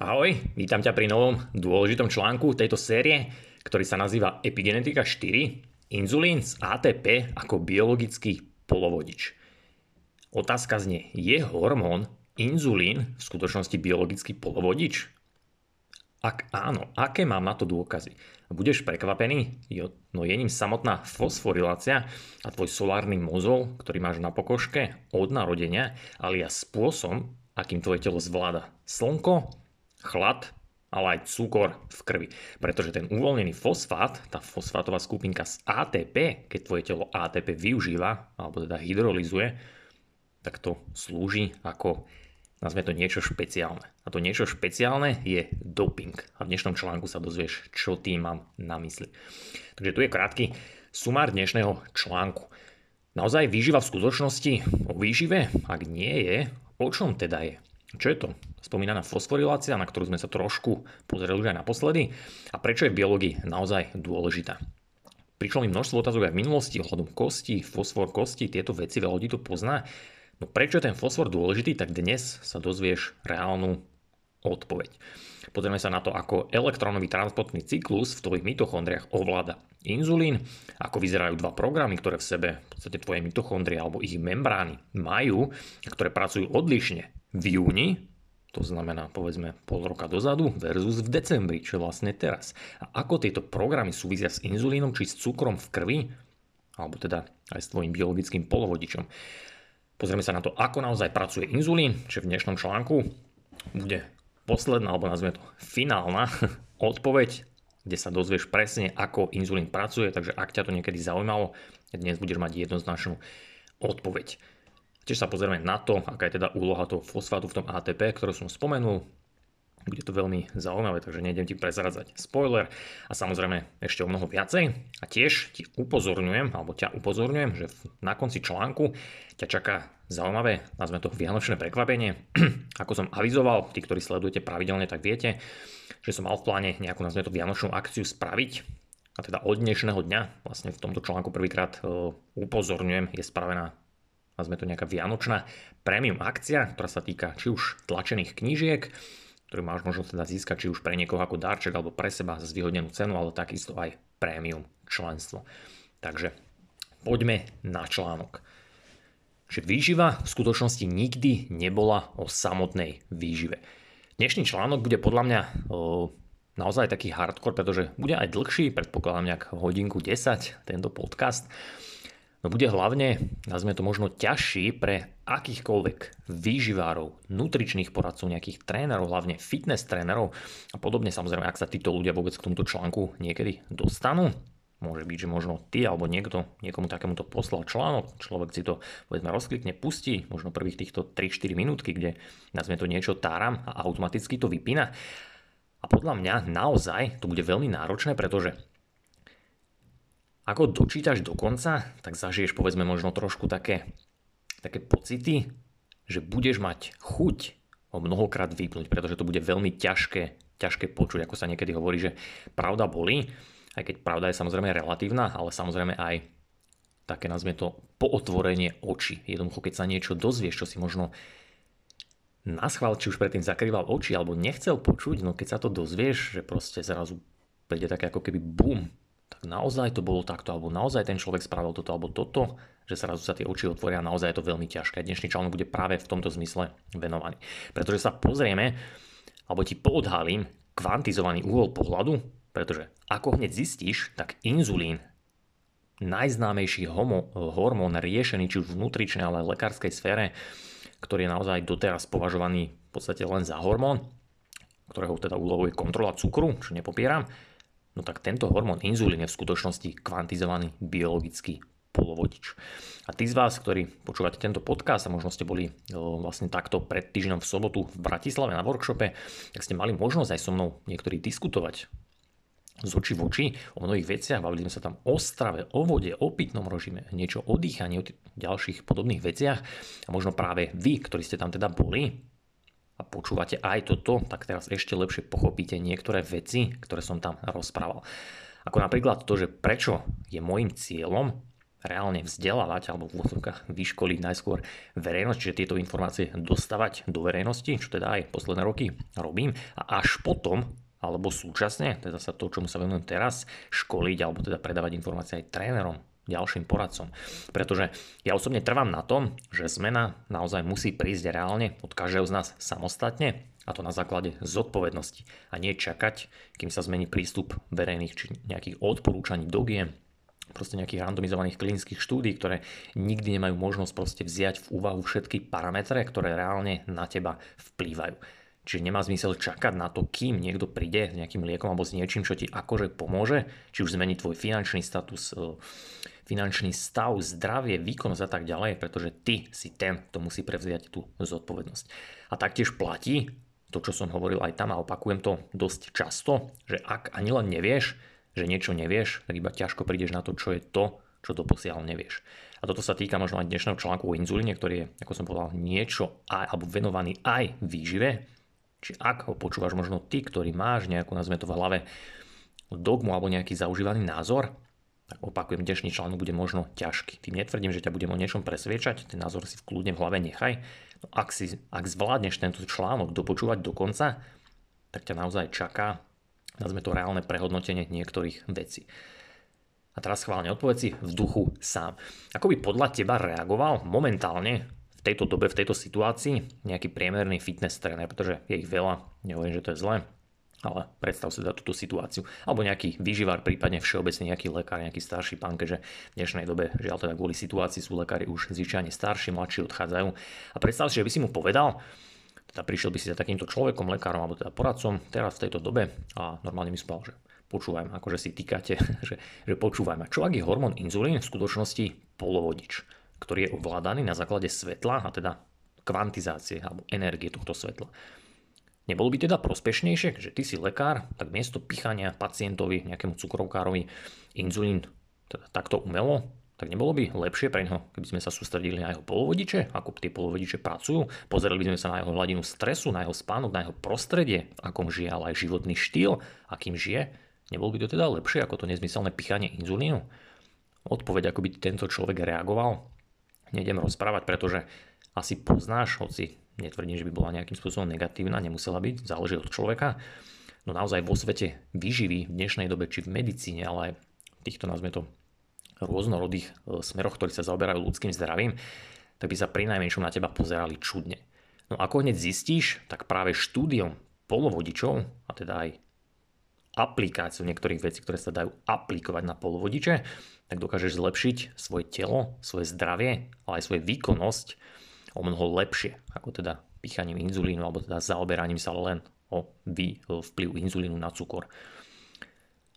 Ahoj, vítam ťa pri novom dôležitom článku tejto série, ktorý sa nazýva Epigenetika 4, inzulín z ATP ako biologický polovodič. Otázka znie, je hormón inzulín v skutočnosti biologický polovodič? Ak áno, aké mám na to dôkazy? Budeš prekvapený? Jo, no je ním samotná fosforilácia a tvoj solárny mozol, ktorý máš na pokožke od narodenia, ale spôsob, akým tvoje telo zvláda slnko, chlad, ale aj cukor v krvi. Pretože ten uvoľnený fosfát, tá fosfátová skupinka z ATP, keď tvoje telo ATP využíva, alebo teda hydrolyzuje, tak to slúži ako nazvime to niečo špeciálne. A to niečo špeciálne je doping. A v dnešnom článku sa dozvieš, čo tým mám na mysli. Takže tu je krátky sumár dnešného článku. Naozaj výživa v skutočnosti o výžive? Ak nie je, o čom teda je? Čo je to? Spomínaná fosforilácia, na ktorú sme sa trošku pozreli už aj naposledy. A prečo je v biológii naozaj dôležitá? Prišlo mi množstvo otázok aj v minulosti ohľadom kosti, fosfor kosti, tieto veci, veľa ľudí to pozná. No prečo je ten fosfor dôležitý, tak dnes sa dozvieš reálnu odpoveď. Pozrieme sa na to, ako elektronový transportný cyklus v tvojich mitochondriách ovláda inzulín, ako vyzerajú dva programy, ktoré v sebe v podstate tvoje mitochondrie alebo ich membrány majú, ktoré pracujú odlišne v júni, to znamená povedzme pol roka dozadu versus v decembri, čo vlastne teraz. A ako tieto programy súvisia s inzulínom či s cukrom v krvi, alebo teda aj s tvojim biologickým polovodičom. Pozrieme sa na to, ako naozaj pracuje inzulín, čo v dnešnom článku bude posledná, alebo nazvime to finálna odpoveď, kde sa dozvieš presne, ako inzulín pracuje, takže ak ťa to niekedy zaujímalo, dnes budeš mať jednoznačnú odpoveď. Tiež sa pozrieme na to, aká je teda úloha toho fosfátu v tom ATP, ktorú som spomenul. Bude to veľmi zaujímavé, takže nejdem ti prezradzať spoiler a samozrejme ešte o mnoho viacej. A tiež ti upozorňujem, alebo ťa upozorňujem, že na konci článku ťa čaká zaujímavé, nazveme to vianočné prekvapenie. Ako som avizoval, tí, ktorí sledujete pravidelne, tak viete, že som mal v pláne nejakú, nazveme to vianočnú akciu spraviť. A teda od dnešného dňa, vlastne v tomto článku prvýkrát e, upozorňujem, je spravená nazme to nejaká vianočná premium akcia, ktorá sa týka či už tlačených knížiek, ktorý máš možnosť teda získať či už pre niekoho ako darček alebo pre seba z vyhodnenú cenu, ale takisto aj prémium členstvo. Takže poďme na článok. Že výživa v skutočnosti nikdy nebola o samotnej výžive. Dnešný článok bude podľa mňa o, naozaj taký hardcore, pretože bude aj dlhší, predpokladám nejak hodinku 10 tento podcast no bude hlavne, nazvime to možno ťažší pre akýchkoľvek výživárov, nutričných poradcov, nejakých trénerov, hlavne fitness trénerov a podobne. Samozrejme, ak sa títo ľudia vôbec k tomuto článku niekedy dostanú, môže byť, že možno ty alebo niekto niekomu takémuto poslal článok, človek si to povedzme rozklikne, pustí, možno prvých týchto 3-4 minútky, kde nazvime to niečo táram a automaticky to vypína. A podľa mňa naozaj to bude veľmi náročné, pretože ako dočítaš do konca, tak zažiješ povedzme možno trošku také, také pocity, že budeš mať chuť ho mnohokrát vypnúť, pretože to bude veľmi ťažké, ťažké počuť, ako sa niekedy hovorí, že pravda bolí, aj keď pravda je samozrejme relatívna, ale samozrejme aj také nazvime to pootvorenie očí. Jednoducho, keď sa niečo dozvieš, čo si možno naschvál, či už predtým zakrýval oči alebo nechcel počuť, no keď sa to dozvieš, že proste zrazu príde také ako keby bum, tak naozaj to bolo takto, alebo naozaj ten človek spravil toto alebo toto, že sa razu sa tie oči otvoria naozaj je to veľmi ťažké. Dnešný článok bude práve v tomto zmysle venovaný. Pretože sa pozrieme, alebo ti poodhalím kvantizovaný uhol pohľadu, pretože ako hneď zistíš, tak inzulín, najznámejší homo, hormón riešený či už v nutričnej, ale aj lekárskej sfére, ktorý je naozaj doteraz považovaný v podstate len za hormón, ktorého teda úlohou je kontrola cukru, čo nepopieram, no tak tento hormón inzulín je v skutočnosti kvantizovaný biologický polovodič. A tí z vás, ktorí počúvate tento podcast a možno ste boli vlastne takto pred týždňom v sobotu v Bratislave na workshope, tak ste mali možnosť aj so mnou niektorí diskutovať z očí v oči o mnohých veciach, bavili sme sa tam o strave, o vode, o pitnom režime, niečo o dýchaní, o ďalších podobných veciach a možno práve vy, ktorí ste tam teda boli, a počúvate aj toto, tak teraz ešte lepšie pochopíte niektoré veci, ktoré som tam rozprával. Ako napríklad to, že prečo je môjim cieľom reálne vzdelávať alebo v úvodzovkách vyškoliť najskôr verejnosť, čiže tieto informácie dostávať do verejnosti, čo teda aj posledné roky robím a až potom alebo súčasne, teda sa to, čomu sa venujem teraz, školiť alebo teda predávať informácie aj trénerom, ďalším poradcom. Pretože ja osobne trvám na tom, že zmena naozaj musí prísť reálne od každého z nás samostatne a to na základe zodpovednosti a nie čakať, kým sa zmení prístup verejných či nejakých odporúčaní dogiem, proste nejakých randomizovaných klinických štúdí, ktoré nikdy nemajú možnosť proste vziať v úvahu všetky parametre, ktoré reálne na teba vplývajú. Čiže nemá zmysel čakať na to, kým niekto príde s nejakým liekom alebo s niečím, čo ti akože pomôže, či už zmení tvoj finančný status, e, finančný stav, zdravie, výkonnosť a tak ďalej, pretože ty si ten, kto musí prevziať tú zodpovednosť. A taktiež platí to, čo som hovoril aj tam a opakujem to dosť často, že ak ani len nevieš, že niečo nevieš, tak iba ťažko prídeš na to, čo je to, čo doposiaľ nevieš. A toto sa týka možno aj dnešného článku o inzulíne, ktorý je, ako som povedal, niečo aj, alebo venovaný aj výžive. Či ak ho počúvaš možno ty, ktorý máš nejakú, nazveme to v hlave, dogmu alebo nejaký zaužívaný názor, tak opakujem, dnešný článok bude možno ťažký. Tým netvrdím, že ťa budem o niečom presviečať, ten názor si v kľudne v hlave nechaj. No ak, si, ak zvládneš tento článok dopočúvať do konca, tak ťa naozaj čaká nazme to reálne prehodnotenie niektorých vecí. A teraz schválne odpovedzi v duchu sám. Ako by podľa teba reagoval momentálne v tejto dobe, v tejto situácii nejaký priemerný fitness tréner, pretože je ich veľa, nehovorím, že to je zlé, ale predstav si za túto situáciu. Alebo nejaký výživár, prípadne všeobecne nejaký lekár, nejaký starší pán, keďže v dnešnej dobe, žiaľ teda kvôli situácii sú lekári už zvyčajne starší, mladší odchádzajú. A predstav si, že by si mu povedal, teda prišiel by si za takýmto človekom, lekárom alebo teda poradcom teraz v tejto dobe a normálne mi spal, že počúvaj akože si týkate, že, že počúvaj ma. Čo ak je hormón inzulín v skutočnosti polovodič, ktorý je ovládaný na základe svetla a teda kvantizácie alebo energie tohto svetla. Nebolo by teda prospešnejšie, že ty si lekár, tak miesto pichania pacientovi, nejakému cukrovkárovi inzulín teda takto umelo tak nebolo by lepšie pre neho, keby sme sa sústredili na jeho polovodiče, ako tie polovodiče pracujú, pozerali by sme sa na jeho hladinu stresu, na jeho spánok, na jeho prostredie, v akom žije, ale aj životný štýl, akým žije. Nebolo by to teda lepšie ako to nezmyselné pichanie inzulínu? Odpoveď, ako by tento človek reagoval, nejdem rozprávať, pretože asi poznáš, hoci netvrdím, že by bola nejakým spôsobom negatívna, nemusela byť, záleží od človeka. No naozaj vo svete vyživy v dnešnej dobe, či v medicíne, ale v týchto, nazme to, rôznorodých e, smeroch, ktorí sa zaoberajú ľudským zdravím, tak by sa pri najmenšom na teba pozerali čudne. No ako hneď zistíš, tak práve štúdiom polovodičov, a teda aj aplikáciu niektorých vecí, ktoré sa dajú aplikovať na polovodiče, tak dokážeš zlepšiť svoje telo, svoje zdravie, ale aj svoju výkonnosť o mnoho lepšie, ako teda pichaním inzulínu alebo teda zaoberaním sa len o vplyv inzulínu na cukor.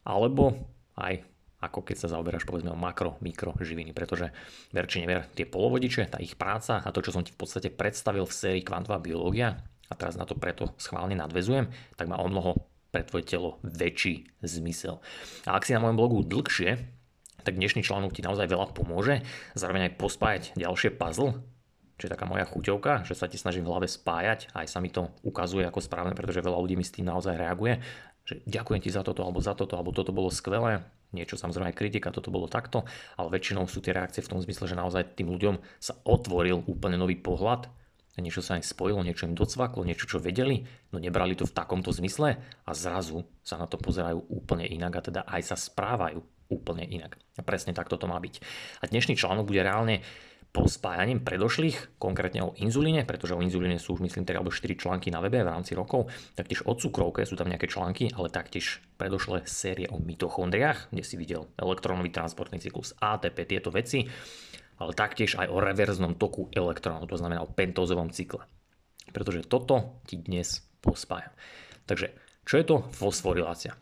Alebo aj ako keď sa zaoberáš povedzme o makro, mikro živiny, pretože ver či never, tie polovodiče, tá ich práca a to, čo som ti v podstate predstavil v sérii Kvantová biológia, a teraz na to preto schválne nadvezujem, tak má o mnoho pre tvoje telo väčší zmysel. A ak si na mojom blogu dlhšie, tak dnešný článok ti naozaj veľa pomôže, zároveň aj pospájať ďalšie puzzle, čo je taká moja chuťovka, že sa ti snažím v hlave spájať, aj sa mi to ukazuje ako správne, pretože veľa ľudí mi s tým naozaj reaguje, že ďakujem ti za toto, alebo za toto, alebo toto bolo skvelé, niečo samozrejme aj kritika, toto bolo takto, ale väčšinou sú tie reakcie v tom zmysle, že naozaj tým ľuďom sa otvoril úplne nový pohľad, niečo sa im spojilo, niečo im docvaklo, niečo čo vedeli, no nebrali to v takomto zmysle a zrazu sa na to pozerajú úplne inak a teda aj sa správajú úplne inak. A presne takto to má byť. A dnešný článok bude reálne pospájaním predošlých, konkrétne o inzulíne, pretože o inzulíne sú už myslím 3 alebo 4 články na webe v rámci rokov, taktiež o cukrovke sú tam nejaké články, ale taktiež predošlé série o mitochondriách, kde si videl elektrónový transportný cyklus ATP, tieto veci, ale taktiež aj o reverznom toku elektrónov, to znamená o pentózovom cykle. Pretože toto ti dnes pospájam. Takže, čo je to fosforilácia?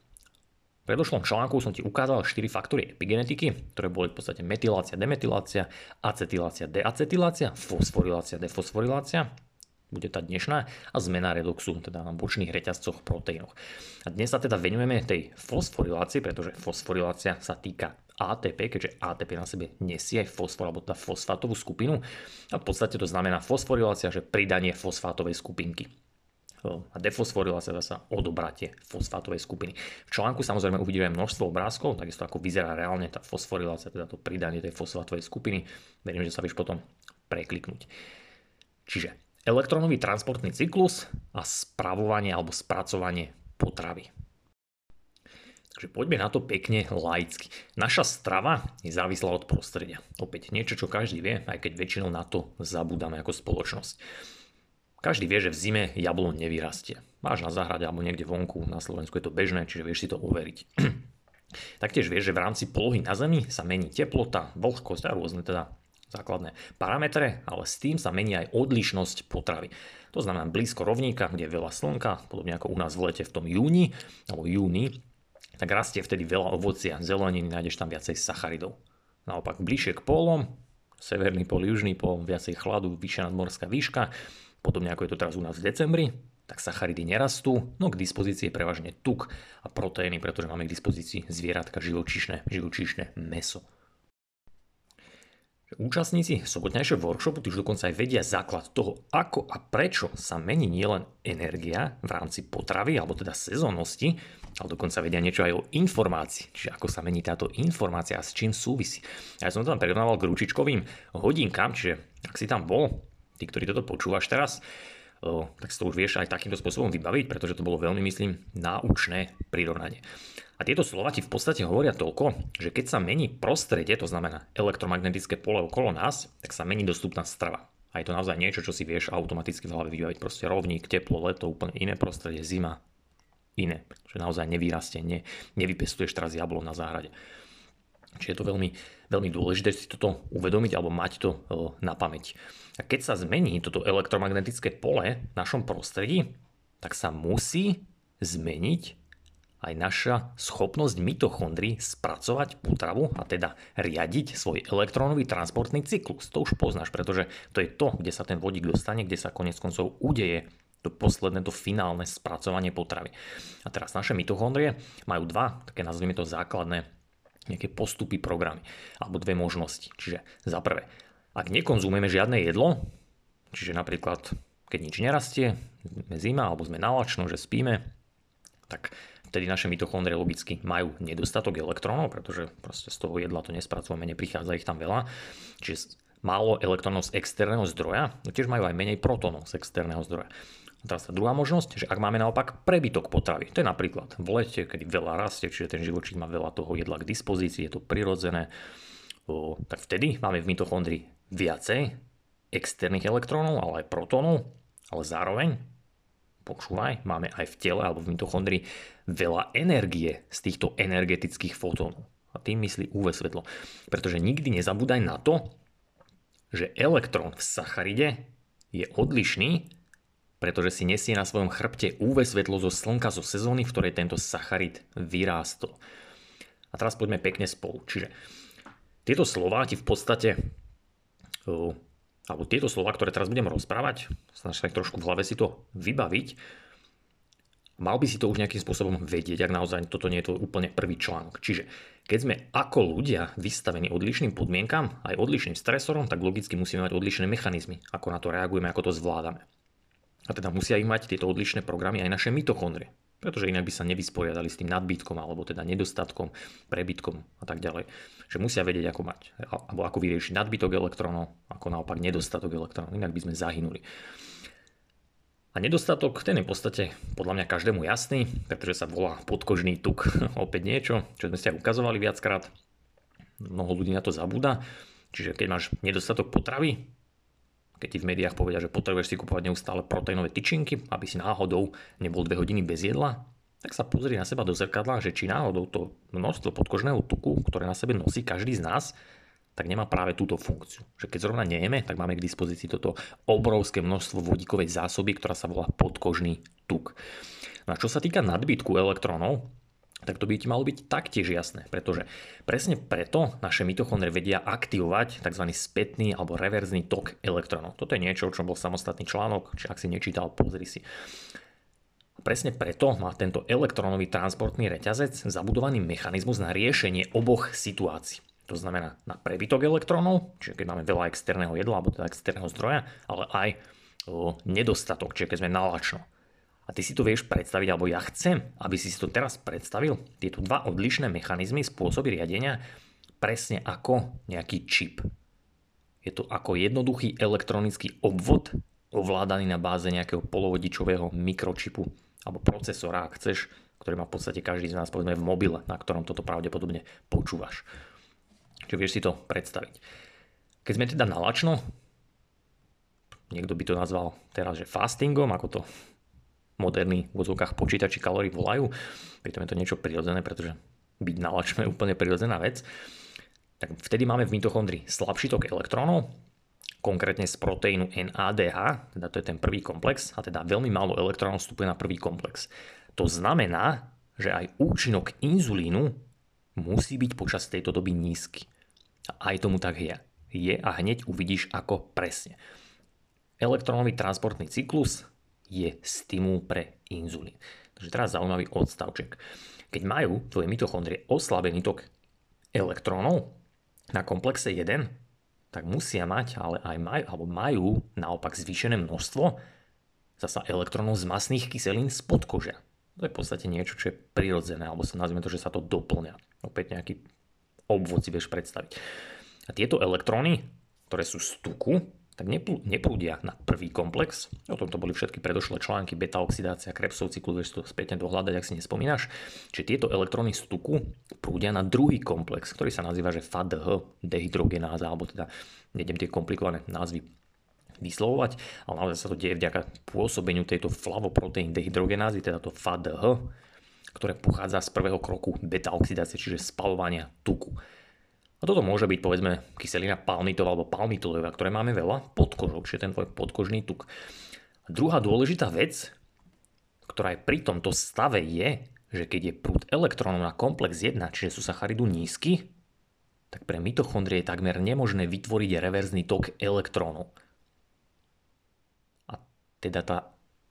V predošlom článku som ti ukázal 4 faktory epigenetiky, ktoré boli v podstate metylácia, demetylácia, acetylácia, deacetylácia, fosforilácia, defosforilácia, bude tá dnešná, a zmena redoxu, teda na bočných reťazcoch proteínoch. A dnes sa teda venujeme tej fosforilácii, pretože fosforilácia sa týka ATP, keďže ATP na sebe nesie fosfor alebo teda fosfátovú skupinu. A v podstate to znamená fosforilácia, že pridanie fosfátovej skupinky. a defosforilácia zasa odobratie fosfátovej skupiny. V článku samozrejme uvidíme aj množstvo obrázkov, takisto ako vyzerá reálne tá fosforilácia, teda to pridanie tej fosfátovej skupiny. Verím, že sa vieš potom prekliknúť. Čiže elektronový transportný cyklus a spravovanie alebo spracovanie potravy. Takže poďme na to pekne laicky. Naša strava je závislá od prostredia. Opäť niečo, čo každý vie, aj keď väčšinou na to zabudáme ako spoločnosť. Každý vie, že v zime jabloň nevyrastie. Máš na záhrade alebo niekde vonku, na Slovensku je to bežné, čiže vieš si to overiť. Taktiež vieš, že v rámci polohy na Zemi sa mení teplota, vlhkosť a rôzne teda základné parametre, ale s tým sa mení aj odlišnosť potravy. To znamená blízko rovníka, kde je veľa slnka, podobne ako u nás v lete v tom júni alebo júni, tak rastie vtedy veľa ovocia, zeleniny, nájdeš tam viacej sacharidov. Naopak bližšie k pólom, severný pol, južný pol, viacej chladu, vyššia nadmorská výška, Podobne ako je to teraz u nás v decembri, tak sacharidy nerastú, no k dispozícii je prevažne tuk a proteíny, pretože máme k dispozícii zvieratka živočíšne, živočíšne meso. Účastníci sobotnejšieho workshopu už dokonca aj vedia základ toho, ako a prečo sa mení nielen energia v rámci potravy alebo teda sezónnosti, ale dokonca vedia niečo aj o informácii, čiže ako sa mení táto informácia a s čím súvisí. Ja som to tam prirovnával k ručičkovým hodinkám, čiže ak si tam bol, ty, ktorý toto počúvaš teraz, tak si to už vieš aj takýmto spôsobom vybaviť, pretože to bolo veľmi, myslím, náučné prirovnanie. A tieto slova ti v podstate hovoria toľko, že keď sa mení prostredie, to znamená elektromagnetické pole okolo nás, tak sa mení dostupná strava. A je to naozaj niečo, čo si vieš automaticky v hlave vybaviť. Proste rovník, teplo, leto, úplne iné prostredie, zima, iné. Že naozaj nevyrastie, ne, nevypestuješ teraz jablo na záhrade. Čiže je to veľmi, veľmi dôležité si toto uvedomiť alebo mať to na pamäť. A keď sa zmení toto elektromagnetické pole v našom prostredí, tak sa musí zmeniť aj naša schopnosť mitochondrií spracovať potravu a teda riadiť svoj elektrónový transportný cyklus. To už poznáš, pretože to je to, kde sa ten vodík dostane, kde sa konec koncov udeje to posledné, to finálne spracovanie potravy. A teraz naše mitochondrie majú dva, také nazvime to základné nejaké postupy, programy, alebo dve možnosti. Čiže za prvé, ak nekonzumujeme žiadne jedlo, čiže napríklad keď nič nerastie, sme zima alebo sme nalačno, že spíme, tak vtedy naše mitochondrie logicky majú nedostatok elektrónov, pretože proste z toho jedla to nespracujeme, neprichádza ich tam veľa. Čiže málo elektrónov z externého zdroja, no tiež majú aj menej protónov z externého zdroja. Teraz tá druhá možnosť, že ak máme naopak prebytok potravy, to je napríklad v lete, kedy veľa rastie, čiže ten živočík má veľa toho jedla k dispozícii, je to prirodzené, o, tak vtedy máme v mitochondrii viacej externých elektrónov, ale aj protónov, ale zároveň, počúvaj, máme aj v tele alebo v mitochondrii veľa energie z týchto energetických fotónov. A tým myslí UV svetlo. Pretože nikdy nezabúdaj na to, že elektrón v sacharide je odlišný, pretože si nesie na svojom chrbte UV svetlo zo slnka zo sezóny, v ktorej tento sacharid vyrástol. A teraz poďme pekne spolu. Čiže tieto slova ti v podstate alebo tieto slova, ktoré teraz budem rozprávať, snaž sa trošku v hlave si to vybaviť, mal by si to už nejakým spôsobom vedieť, ak naozaj toto nie je to úplne prvý článok. Čiže keď sme ako ľudia vystavení odlišným podmienkam, aj odlišným stresorom, tak logicky musíme mať odlišné mechanizmy, ako na to reagujeme, ako to zvládame. A teda musia ich mať tieto odlišné programy aj naše mitochondrie pretože inak by sa nevysporiadali s tým nadbytkom alebo teda nedostatkom, prebytkom a tak ďalej. Že musia vedieť, ako mať, alebo ako vyriešiť nadbytok elektrónov, ako naopak nedostatok elektrónov, inak by sme zahynuli. A nedostatok, ten je v podstate podľa mňa každému jasný, pretože sa volá podkožný tuk. Opäť niečo, čo sme ste ukazovali viackrát. Mnoho ľudí na to zabúda. Čiže keď máš nedostatok potravy, keď ti v médiách povedia, že potrebuješ si kupovať neustále proteínové tyčinky, aby si náhodou nebol 2 hodiny bez jedla, tak sa pozri na seba do zrkadla, že či náhodou to množstvo podkožného tuku, ktoré na sebe nosí každý z nás, tak nemá práve túto funkciu. Že keď zrovna nejeme, tak máme k dispozícii toto obrovské množstvo vodíkovej zásoby, ktorá sa volá podkožný tuk. No a čo sa týka nadbytku elektrónov, tak to by ti malo byť taktiež jasné, pretože presne preto naše mitochondrie vedia aktivovať tzv. spätný alebo reverzný tok elektronov. Toto je niečo, o čom bol samostatný článok, či ak si nečítal, pozri si. Presne preto má tento elektronový transportný reťazec zabudovaný mechanizmus na riešenie oboch situácií. To znamená na prebytok elektrónov, čiže keď máme veľa externého jedla alebo teda externého zdroja, ale aj nedostatok, čiže keď sme nalačno. A ty si to vieš predstaviť, alebo ja chcem, aby si si to teraz predstavil, tieto dva odlišné mechanizmy, spôsoby riadenia, presne ako nejaký čip. Je to ako jednoduchý elektronický obvod, ovládaný na báze nejakého polovodičového mikročipu alebo procesora, ak chceš, ktorý má v podstate každý z nás povedzme v mobile, na ktorom toto pravdepodobne počúvaš. Čiže vieš si to predstaviť. Keď sme teda nalačno, niekto by to nazval teraz, že fastingom, ako to moderní v odzvukách počítači kalórií volajú, pritom je to niečo prirodzené, pretože byť nalačno je úplne prirodzená vec, tak vtedy máme v mitochondrii slabší tok elektrónov, konkrétne z proteínu NADH, teda to je ten prvý komplex, a teda veľmi málo elektrónov vstupuje na prvý komplex. To znamená, že aj účinok inzulínu musí byť počas tejto doby nízky. A aj tomu tak je je a hneď uvidíš ako presne. Elektrónový transportný cyklus je stimul pre inzulín. Takže teraz zaujímavý odstavček. Keď majú tvoje mitochondrie oslabený tok elektrónov na komplexe 1, tak musia mať, ale aj majú, alebo majú naopak zvýšené množstvo zasa elektrónov z masných kyselín z podkožia. To je v podstate niečo, čo je prirodzené, alebo sa nazvime to, že sa to doplňa. Opäť nejaký obvod si vieš predstaviť. A tieto elektróny, ktoré sú z tuku, tak neprúdia na prvý komplex. O tomto boli všetky predošlé články, beta-oxidácia, Krebsov cyklus, vieš to spätne dohľadať, ak si nespomínaš. Čiže tieto elektróny z tuku prúdia na druhý komplex, ktorý sa nazýva že FADH, dehydrogenáza, alebo teda nejdem tie komplikované názvy vyslovovať, ale naozaj sa to deje vďaka pôsobeniu tejto flavoproteín dehydrogenázy, teda to FADH, ktoré pochádza z prvého kroku beta-oxidácie, čiže spalovania tuku. A toto môže byť povedzme kyselina palmitová alebo palmitolová, ktoré máme veľa pod kožou, čiže ten tvoj podkožný tuk. A druhá dôležitá vec, ktorá je pri tomto stave je, že keď je prúd elektrónov na komplex 1, čiže sú sacharidu nízky, tak pre mitochondrie je takmer nemožné vytvoriť reverzný tok elektrónov. A teda tá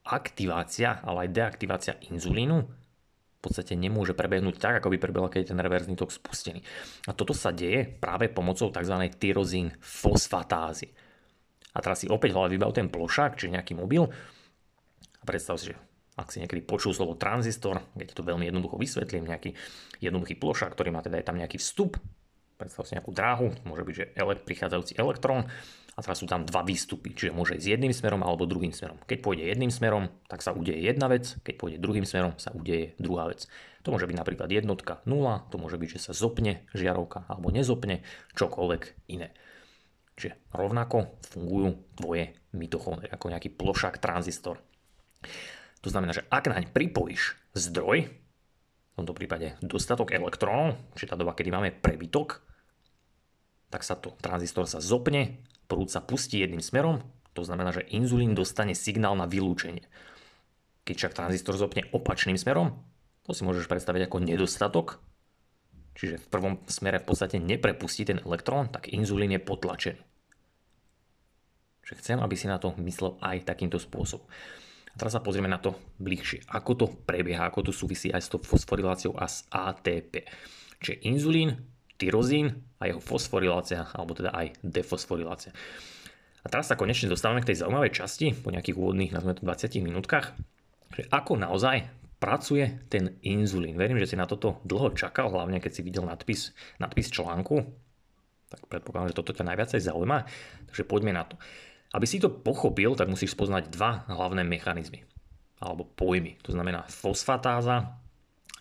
aktivácia, ale aj deaktivácia inzulínu v podstate nemôže prebehnúť tak, ako by prebehla, keď je ten reverzný tok spustený. A toto sa deje práve pomocou tzv. tyrozín fosfatázy. A teraz si opäť hlavne vybav ten plošák, čiže nejaký mobil. A predstav si, že ak si niekedy počul slovo tranzistor, keď to veľmi jednoducho vysvetlím, nejaký jednoduchý plošák, ktorý má teda je tam nejaký vstup, predstav si nejakú dráhu, môže byť, že ele- prichádzajúci elektrón a teraz sú tam dva výstupy, čiže môže ísť jedným smerom alebo druhým smerom. Keď pôjde jedným smerom, tak sa udeje jedna vec, keď pôjde druhým smerom, sa udeje druhá vec. To môže byť napríklad jednotka 0, to môže byť, že sa zopne žiarovka alebo nezopne, čokoľvek iné. Čiže rovnako fungujú tvoje mitochondrie ako nejaký plošák tranzistor. To znamená, že ak naň pripojíš zdroj, v tomto prípade dostatok elektrónov, čiže tá doba, kedy máme prebytok, tak sa to tranzistor sa zopne prúd sa pustí jedným smerom, to znamená, že inzulín dostane signál na vylúčenie. Keď však tranzistor zopne opačným smerom, to si môžeš predstaviť ako nedostatok, čiže v prvom smere v podstate neprepustí ten elektrón, tak inzulín je potlačený. Čiže chcem, aby si na to myslel aj takýmto spôsobom. A teraz sa pozrieme na to bližšie. Ako to prebieha, ako to súvisí aj s tou fosforiláciou a s ATP. Čiže inzulín tyrozín a jeho fosforilácia, alebo teda aj defosforilácia. A teraz sa konečne dostávame k tej zaujímavej časti, po nejakých úvodných, nazvime to 20 minútkach, že ako naozaj pracuje ten inzulín. Verím, že si na toto dlho čakal, hlavne keď si videl nadpis, nadpis článku, tak predpokladám, že toto ťa najviacej zaujíma, takže poďme na to. Aby si to pochopil, tak musíš poznať dva hlavné mechanizmy, alebo pojmy, to znamená fosfatáza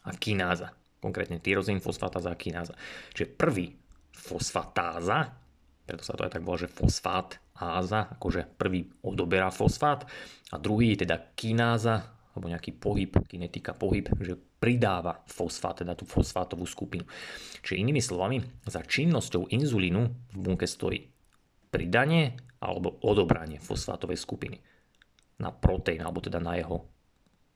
a kináza konkrétne tyrozín, fosfatáza a kináza. Čiže prvý fosfatáza, preto sa to aj tak volá, že fosfát áza, akože prvý odoberá fosfát a druhý teda kináza, alebo nejaký pohyb, kinetika pohyb, že pridáva fosfát, teda tú fosfátovú skupinu. Čiže inými slovami, za činnosťou inzulínu v bunke stojí pridanie alebo odobranie fosfátovej skupiny na proteín, alebo teda na jeho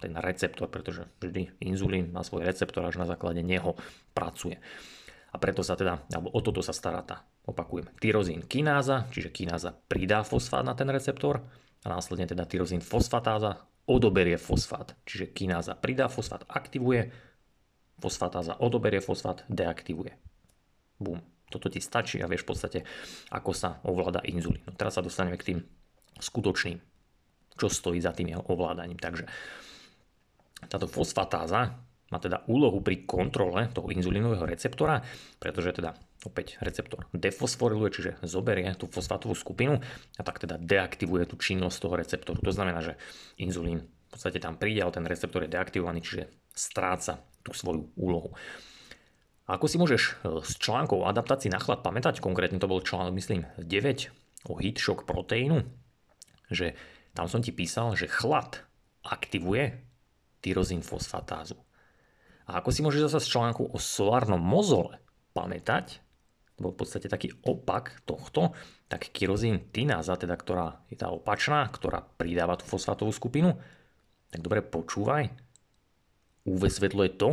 ten receptor, pretože vždy inzulín má svoj receptor, až na základe neho pracuje. A preto sa teda, alebo o toto sa stará tá, opakujem, tyrozín kináza, čiže kináza pridá fosfát na ten receptor a následne teda tyrozín fosfatáza odoberie fosfát, čiže kináza pridá fosfát, aktivuje, fosfatáza odoberie fosfát, deaktivuje. Bum. Toto ti stačí a vieš v podstate, ako sa ovláda inzulín. No teraz sa dostaneme k tým skutočným, čo stojí za tým jeho ovládaním. Takže Táto fosfatáza má teda úlohu pri kontrole toho inzulínového receptora, pretože teda opäť receptor defosforiluje, čiže zoberie tú fosfátovú skupinu a tak teda deaktivuje tú činnosť toho receptoru. To znamená, že inzulín v podstate tam príde, ale ten receptor je deaktivovaný, čiže stráca tú svoju úlohu. A ako si môžeš e, z článkov o adaptácii na chlad pamätať, konkrétne to bol článok, myslím, 9 o heat shock proteínu, že tam som ti písal, že chlad aktivuje tyrozín fosfatázu. A ako si môžeš zase z článku o solárnom mozole pamätať, to bol v podstate taký opak tohto, tak kyrozín tináza, teda ktorá je tá opačná, ktorá pridáva tú fosfátovú skupinu, tak dobre počúvaj, UV svetlo je to,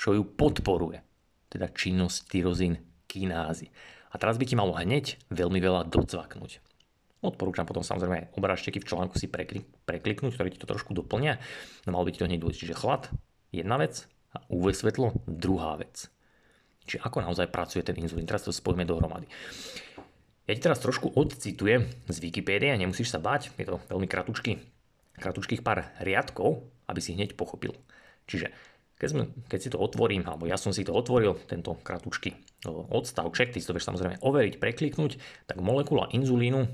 čo ju podporuje, teda činnosť tyrozín kinázy. A teraz by ti malo hneď veľmi veľa docvaknúť. Odporúčam potom samozrejme obrážteky v článku si prekliknúť, ktoré ti to trošku doplnia. No malo by ti to hneď dôjsť. Čiže chlad, jedna vec, a UV svetlo druhá vec. Čiže ako naozaj pracuje ten inzulín. Teraz to spojíme dohromady. Ja ti teraz trošku odcitujem z Wikipédie, nemusíš sa báť, je to veľmi kratučky, kratučkých pár riadkov, aby si hneď pochopil. Čiže keď, sme, keď si to otvorím, alebo ja som si to otvoril, tento kratučky odstavček, ty si to vieš samozrejme overiť, prekliknúť, tak molekula inzulínu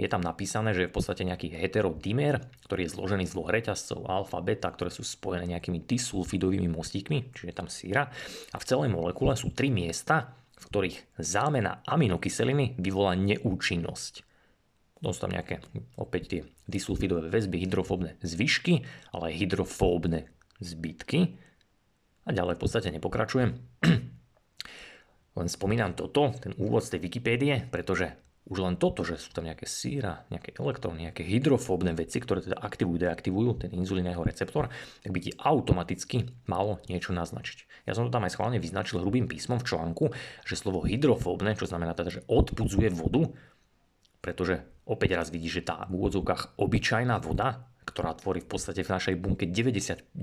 je tam napísané, že je v podstate nejaký heterodimer, ktorý je zložený z dvoch reťazcov alfa, beta, ktoré sú spojené nejakými disulfidovými mostíkmi, čiže tam síra. A v celej molekule sú tri miesta, v ktorých zámena aminokyseliny vyvolá neúčinnosť. Potom sú tam nejaké opäť tie disulfidové väzby, hydrofóbne zvyšky, ale aj hydrofóbne zbytky. A ďalej v podstate nepokračujem. Len spomínam toto, ten úvod z tej Wikipédie, pretože už len toto, že sú tam nejaké síra, nejaké elektróny, nejaké hydrofóbne veci, ktoré teda aktivujú, deaktivujú ten inzulín receptor, tak by ti automaticky malo niečo naznačiť. Ja som to tam aj schválne vyznačil hrubým písmom v článku, že slovo hydrofóbne, čo znamená teda, že odpudzuje vodu, pretože opäť raz vidíš, že tá v úvodzovkách obyčajná voda, ktorá tvorí v podstate v našej bunke 99%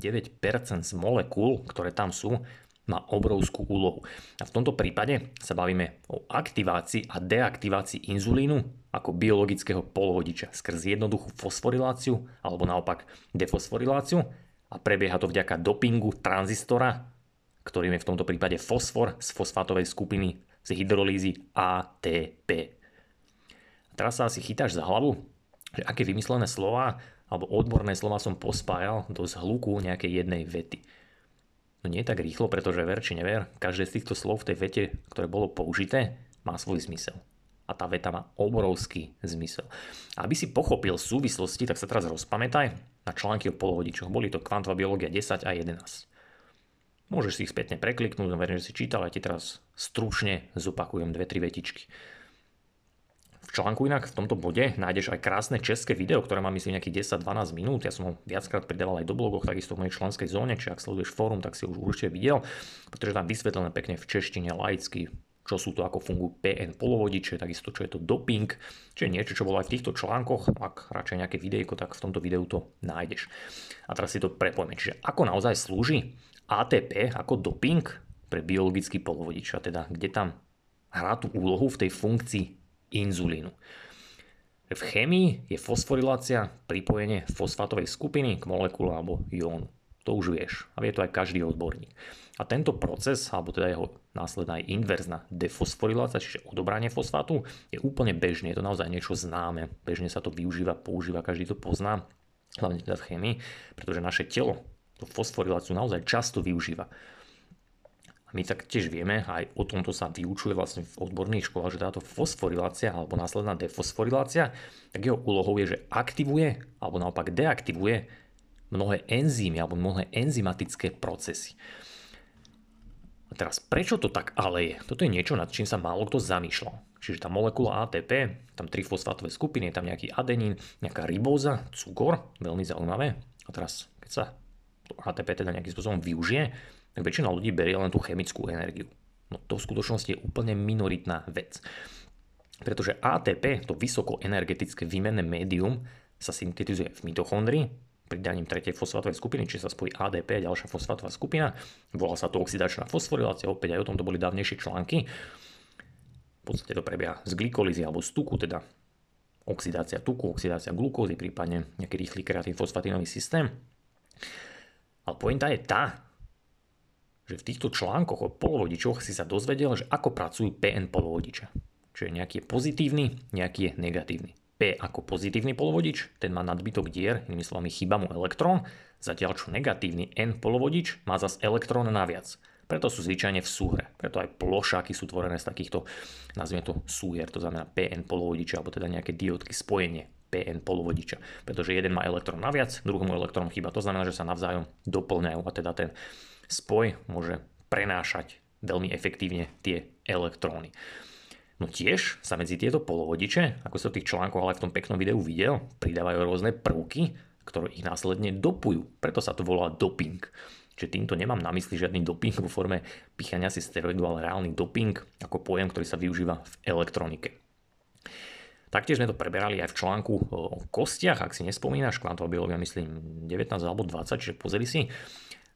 z molekúl, ktoré tam sú, má obrovskú úlohu. A v tomto prípade sa bavíme o aktivácii a deaktivácii inzulínu ako biologického polovodiča skrz jednoduchú fosforiláciu alebo naopak defosforiláciu a prebieha to vďaka dopingu tranzistora, ktorým je v tomto prípade fosfor z fosfátovej skupiny z hydrolízy ATP. A teraz sa asi chytáš za hlavu, že aké vymyslené slova alebo odborné slova som pospájal do zhluku nejakej jednej vety. No nie tak rýchlo, pretože ver či never, každé z týchto slov v tej vete, ktoré bolo použité, má svoj zmysel. A tá veta má obrovský zmysel. A aby si pochopil súvislosti, tak sa teraz rozpamätaj na články o polovodičoch. Boli to kvantová biológia 10 a 11. Môžeš si ich spätne prekliknúť, no verím, že si čítal, ja ti teraz stručne zopakujem dve, tri vetičky. V článku inak v tomto bode nájdeš aj krásne české video, ktoré má myslím nejakých 10-12 minút. Ja som ho viackrát pridával aj do blogoch, takisto v mojej členskej zóne, či ak sleduješ fórum, tak si ho už určite videl, pretože tam vysvetlené pekne v češtine laicky, čo sú to, ako fungujú PN polovodiče, takisto čo je to doping, čo je niečo, čo bolo aj v týchto článkoch, ak radšej nejaké videjko, tak v tomto videu to nájdeš. A teraz si to prepojme, čiže ako naozaj slúži ATP ako doping pre biologický polovodič, a teda kde tam hrá tú úlohu v tej funkcii inzulínu. V chémii je fosforilácia pripojenie fosfátovej skupiny k molekule alebo jónu. To už vieš a vie to aj každý odborník. A tento proces, alebo teda jeho následná aj inverzná defosforilácia, čiže odobranie fosfátu, je úplne bežný, je to naozaj niečo známe, bežne sa to využíva, používa, každý to pozná, hlavne teda v chémii, pretože naše telo tú fosforiláciu naozaj často využíva. My tak tiež vieme, aj o tomto sa vyučuje vlastne v odborných školách, že táto fosforilácia alebo následná defosforilácia, tak jeho úlohou je, že aktivuje alebo naopak deaktivuje mnohé enzymy alebo mnohé enzymatické procesy. A teraz prečo to tak ale je? Toto je niečo, nad čím sa málo kto zamýšľal. Čiže tá molekula ATP, tam tri fosfátové skupiny, je tam nejaký adenín, nejaká ribóza, cukor, veľmi zaujímavé. A teraz, keď sa to ATP teda nejakým spôsobom využije, tak väčšina ľudí berie len tú chemickú energiu. No to v skutočnosti je úplne minoritná vec. Pretože ATP, to vysokoenergetické výmenné médium, sa syntetizuje v mitochondrii, pridaním tretej fosfátovej skupiny, či sa spojí ADP a ďalšia fosfátová skupina. Volá sa to oxidačná fosforilácia, opäť aj o tomto boli dávnejšie články. V podstate to prebieha z glykolízy alebo z tuku, teda oxidácia tuku, oxidácia glukózy, prípadne nejaký rýchly kreatín fosfatínový systém. Ale pointa je tá, že v týchto článkoch o polovodičoch si sa dozvedel, že ako pracujú PN polovodiče. Čiže nejaký je pozitívny, nejaký je negatívny. P ako pozitívny polovodič, ten má nadbytok dier, inými slovami chýba mu elektrón, zatiaľ čo negatívny N polovodič má zas elektrón naviac. Preto sú zvyčajne v súhre. Preto aj plošáky sú tvorené z takýchto, nazvime to súhier, to znamená PN polovodiče, alebo teda nejaké diódky spojenie PN polovodiča. Pretože jeden má elektrón naviac, druhému elektrón chýba. To znamená, že sa navzájom doplňajú a teda ten spoj môže prenášať veľmi efektívne tie elektróny. No tiež sa medzi tieto polovodiče, ako sa v tých článkoch ale v tom peknom videu videl, pridávajú rôzne prvky, ktoré ich následne dopujú. Preto sa to volá doping. Čiže týmto nemám na mysli žiadny doping vo forme pichania si steroidu, ale reálny doping ako pojem, ktorý sa využíva v elektronike. Taktiež sme to preberali aj v článku o kostiach, ak si nespomínaš, kvantová biológia myslím 19 alebo 20, čiže pozri si.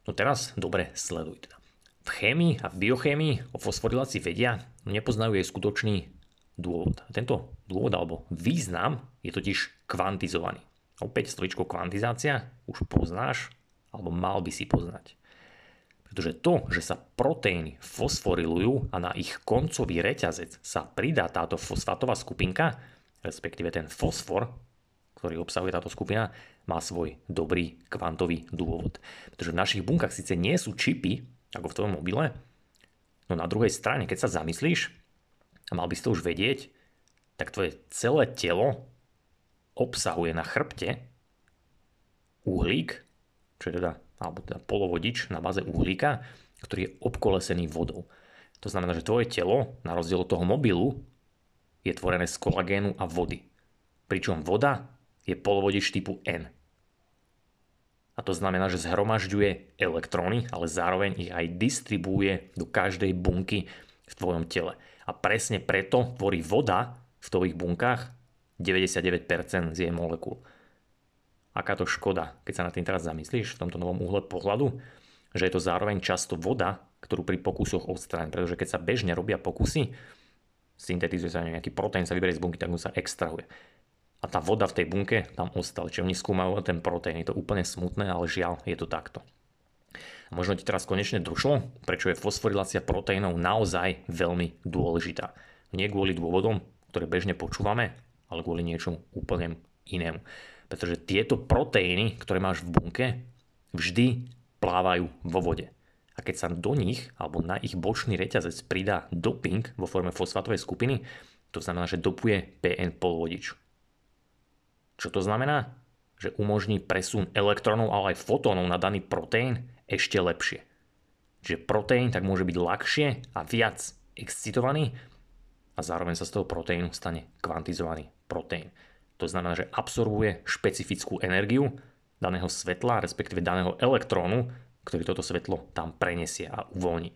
No teraz dobre sleduj teda. V chémii a v biochémii o fosforilácii vedia, no nepoznajú jej skutočný dôvod. A tento dôvod alebo význam je totiž kvantizovaný. Opäť strojičko kvantizácia už poznáš, alebo mal by si poznať. Pretože to, že sa proteíny fosforilujú a na ich koncový reťazec sa pridá táto fosfátová skupinka, respektíve ten fosfor, ktorý obsahuje táto skupina, má svoj dobrý kvantový dôvod. Pretože v našich bunkách síce nie sú čipy, ako v tvojom mobile, no na druhej strane, keď sa zamyslíš, a mal by si to už vedieť, tak tvoje celé telo obsahuje na chrbte uhlík, čo je teda, alebo teda polovodič na báze uhlíka, ktorý je obkolesený vodou. To znamená, že tvoje telo, na rozdiel od toho mobilu, je tvorené z kolagénu a vody. Pričom voda je polovodič typu N. A to znamená, že zhromažďuje elektróny, ale zároveň ich aj distribuuje do každej bunky v tvojom tele. A presne preto tvorí voda v tvojich bunkách 99% z jej molekúl. Aká to škoda, keď sa na tým teraz zamyslíš v tomto novom uhle pohľadu, že je to zároveň často voda, ktorú pri pokusoch odstráň, pretože keď sa bežne robia pokusy, syntetizuje sa nejaký proteín, sa vyberie z bunky, tak mu sa extrahuje. A tá voda v tej bunke tam ostala, čiže oni skúmajú ten proteín. Je to úplne smutné, ale žiaľ, je to takto. Možno ti teraz konečne došlo, prečo je fosforilácia proteínov naozaj veľmi dôležitá. Nie kvôli dôvodom, ktoré bežne počúvame, ale kvôli niečomu úplne inému. Pretože tieto proteíny, ktoré máš v bunke, vždy plávajú vo vode a keď sa do nich alebo na ich bočný reťazec pridá doping vo forme fosfátovej skupiny, to znamená, že dopuje PN polovodič. Čo to znamená? Že umožní presun elektronov, ale aj fotónov na daný proteín ešte lepšie. Čiže proteín tak môže byť ľahšie a viac excitovaný a zároveň sa z toho proteínu stane kvantizovaný proteín. To znamená, že absorbuje špecifickú energiu daného svetla, respektíve daného elektrónu, ktorý toto svetlo tam prenesie a uvoľní.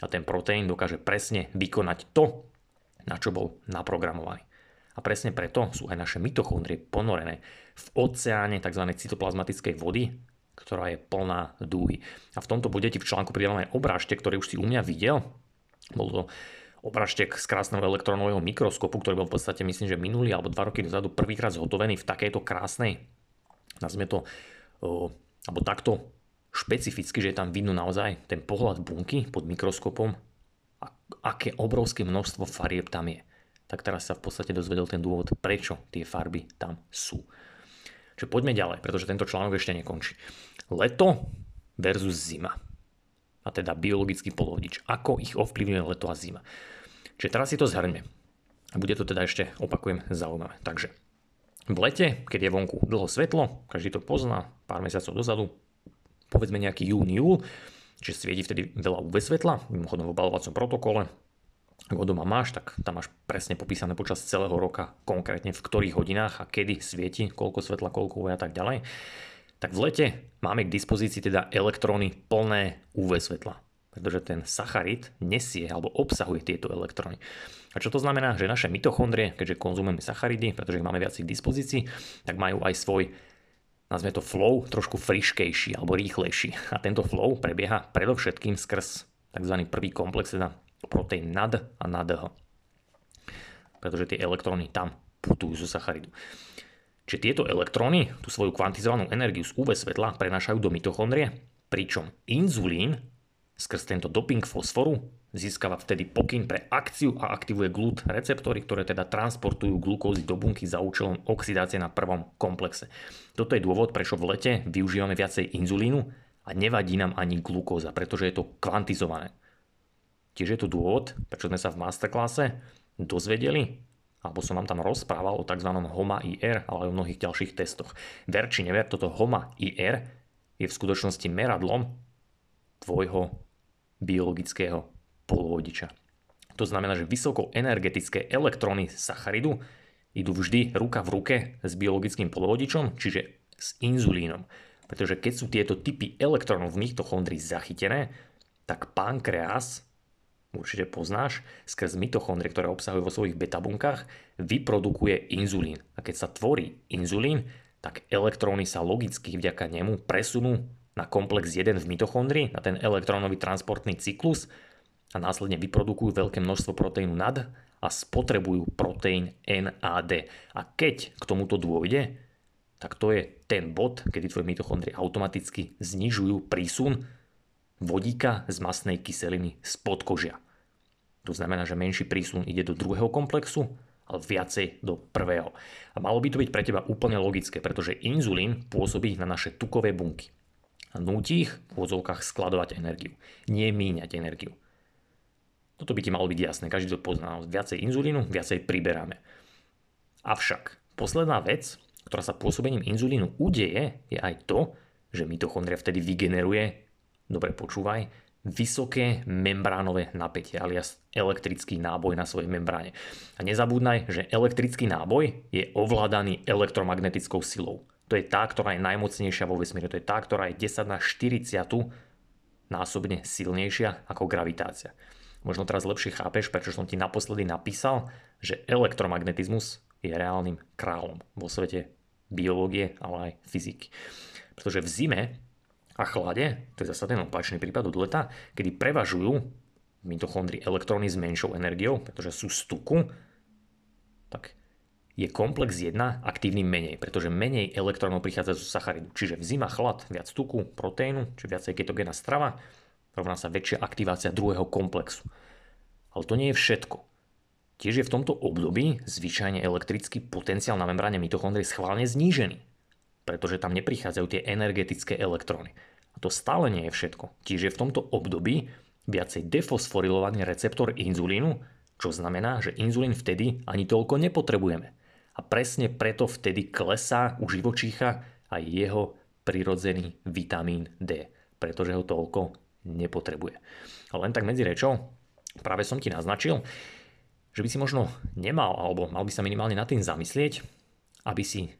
A ten proteín dokáže presne vykonať to, na čo bol naprogramovaný. A presne preto sú aj naše mitochondrie ponorené v oceáne tzv. cytoplazmatickej vody, ktorá je plná dúhy. A v tomto bude ti v článku pridám aj obrážte, ktorý už si u mňa videl. Bol to obrážtek z krásneho elektronového mikroskopu, ktorý bol v podstate myslím, že minulý alebo dva roky dozadu prvýkrát zhotovený v takejto krásnej, nazvime to, alebo takto špecificky, že je tam vidno naozaj ten pohľad bunky pod mikroskopom a aké obrovské množstvo farieb tam je. Tak teraz sa v podstate dozvedel ten dôvod, prečo tie farby tam sú. Čiže poďme ďalej, pretože tento článok ešte nekončí. Leto versus zima. A teda biologický polovodič. Ako ich ovplyvňuje leto a zima. Čiže teraz si to zhrňme. Bude to teda ešte, opakujem, zaujímavé. Takže v lete, keď je vonku dlho svetlo, každý to pozná, pár mesiacov dozadu, povedzme nejaký jún, júl, čiže svieti vtedy veľa UV svetla, mimochodom v obalovacom protokole, ak ho doma máš, tak tam máš presne popísané počas celého roka, konkrétne v ktorých hodinách a kedy svieti, koľko svetla, koľko a tak ďalej. Tak v lete máme k dispozícii teda elektróny plné UV svetla, pretože ten sacharid nesie alebo obsahuje tieto elektróny. A čo to znamená, že naše mitochondrie, keďže konzumujeme sacharidy, pretože ich máme viac k dispozícii, tak majú aj svoj nazvime to flow, trošku friškejší alebo rýchlejší. A tento flow prebieha predovšetkým skrz tzv. prvý komplex, teda proteín NAD a NADH. Pretože tie elektróny tam putujú zo sacharidu. Čiže tieto elektróny tú svoju kvantizovanú energiu z UV svetla prenášajú do mitochondrie Pričom inzulín skrz tento doping fosforu získava vtedy pokyn pre akciu a aktivuje GLUT receptory, ktoré teda transportujú glukózy do bunky za účelom oxidácie na prvom komplexe. Toto je dôvod, prečo v lete využívame viacej inzulínu a nevadí nám ani glukóza, pretože je to kvantizované. Tiež je to dôvod, prečo sme sa v masterklase dozvedeli, alebo som vám tam rozprával o tzv. HOMA IR, ale aj o mnohých ďalších testoch. Ver či never, toto HOMA IR je v skutočnosti meradlom tvojho biologického polovodiča. To znamená, že vysoko energetické elektróny sacharidu idú vždy ruka v ruke s biologickým polovodičom, čiže s inzulínom. Pretože keď sú tieto typy elektrónov v mitochondrii zachytené, tak pankreas určite poznáš, skrz mitochondrie, ktoré obsahujú vo svojich betabunkách, vyprodukuje inzulín. A keď sa tvorí inzulín, tak elektróny sa logicky vďaka nemu presunú na komplex 1 v mitochondrii, na ten elektrónový transportný cyklus a následne vyprodukujú veľké množstvo proteínu NAD a spotrebujú proteín NAD. A keď k tomuto dôjde, tak to je ten bod, kedy tvoje mitochondrie automaticky znižujú prísun vodíka z masnej kyseliny z podkožia. To znamená, že menší prísun ide do druhého komplexu, ale viacej do prvého. A malo by to byť pre teba úplne logické, pretože inzulín pôsobí na naše tukové bunky. A núti ich v úvodzovkách skladovať energiu, nie míňať energiu. Toto by ti malo byť jasné, každý to pozná. Viacej inzulínu, viacej priberáme. Avšak posledná vec, ktorá sa pôsobením inzulínu udeje, je aj to, že mitochondria vtedy vygeneruje, dobre počúvaj, vysoké membránové napätie, alias elektrický náboj na svojej membráne. A nezabúdnaj, že elektrický náboj je ovládaný elektromagnetickou silou. To je tá, ktorá je najmocnejšia vo vesmíre. To je tá, ktorá je 10 na 40 násobne silnejšia ako gravitácia. Možno teraz lepšie chápeš, prečo som ti naposledy napísal, že elektromagnetizmus je reálnym kráľom vo svete biológie, ale aj fyziky. Pretože v zime a chlade, to je zase ten opačný prípad od leta, kedy prevažujú v mitochondrii elektróny s menšou energiou, pretože sú stuku, tak je komplex 1 aktívny menej, pretože menej elektrónov prichádza zo sacharidu. Čiže v zima chlad, viac tuku, proteínu, či viacej ketogénna strava, rovná sa väčšia aktivácia druhého komplexu. Ale to nie je všetko. Tiež je v tomto období zvyčajne elektrický potenciál na membráne mitochondrie schválne znížený pretože tam neprichádzajú tie energetické elektróny. A to stále nie je všetko. Tiež je v tomto období viacej defosforilovaný receptor inzulínu, čo znamená, že inzulín vtedy ani toľko nepotrebujeme. A presne preto vtedy klesá u živočícha aj jeho prirodzený vitamín D, pretože ho toľko nepotrebuje. A len tak medzi rečou, práve som ti naznačil, že by si možno nemal, alebo mal by sa minimálne nad tým zamyslieť, aby si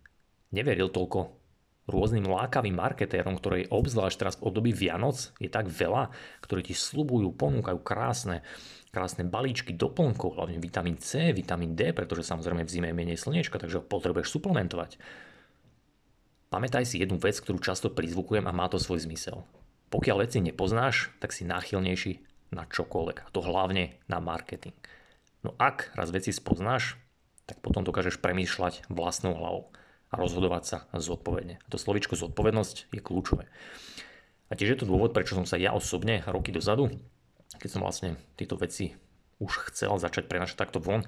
neveril toľko rôznym lákavým marketérom, ktoré obzvlášť teraz v období Vianoc je tak veľa, ktorí ti slubujú, ponúkajú krásne, krásne balíčky doplnkov, hlavne vitamín C, vitamín D, pretože samozrejme v zime je menej slniečka, takže ho potrebuješ suplementovať. Pamätaj si jednu vec, ktorú často prizvukujem a má to svoj zmysel. Pokiaľ veci nepoznáš, tak si náchylnejší na čokoľvek, a to hlavne na marketing. No ak raz veci spoznáš, tak potom dokážeš premýšľať vlastnou hlavou a rozhodovať sa zodpovedne. To slovičko zodpovednosť je kľúčové. A tiež je to dôvod, prečo som sa ja osobne roky dozadu, keď som vlastne tieto veci už chcel začať prenašať takto von,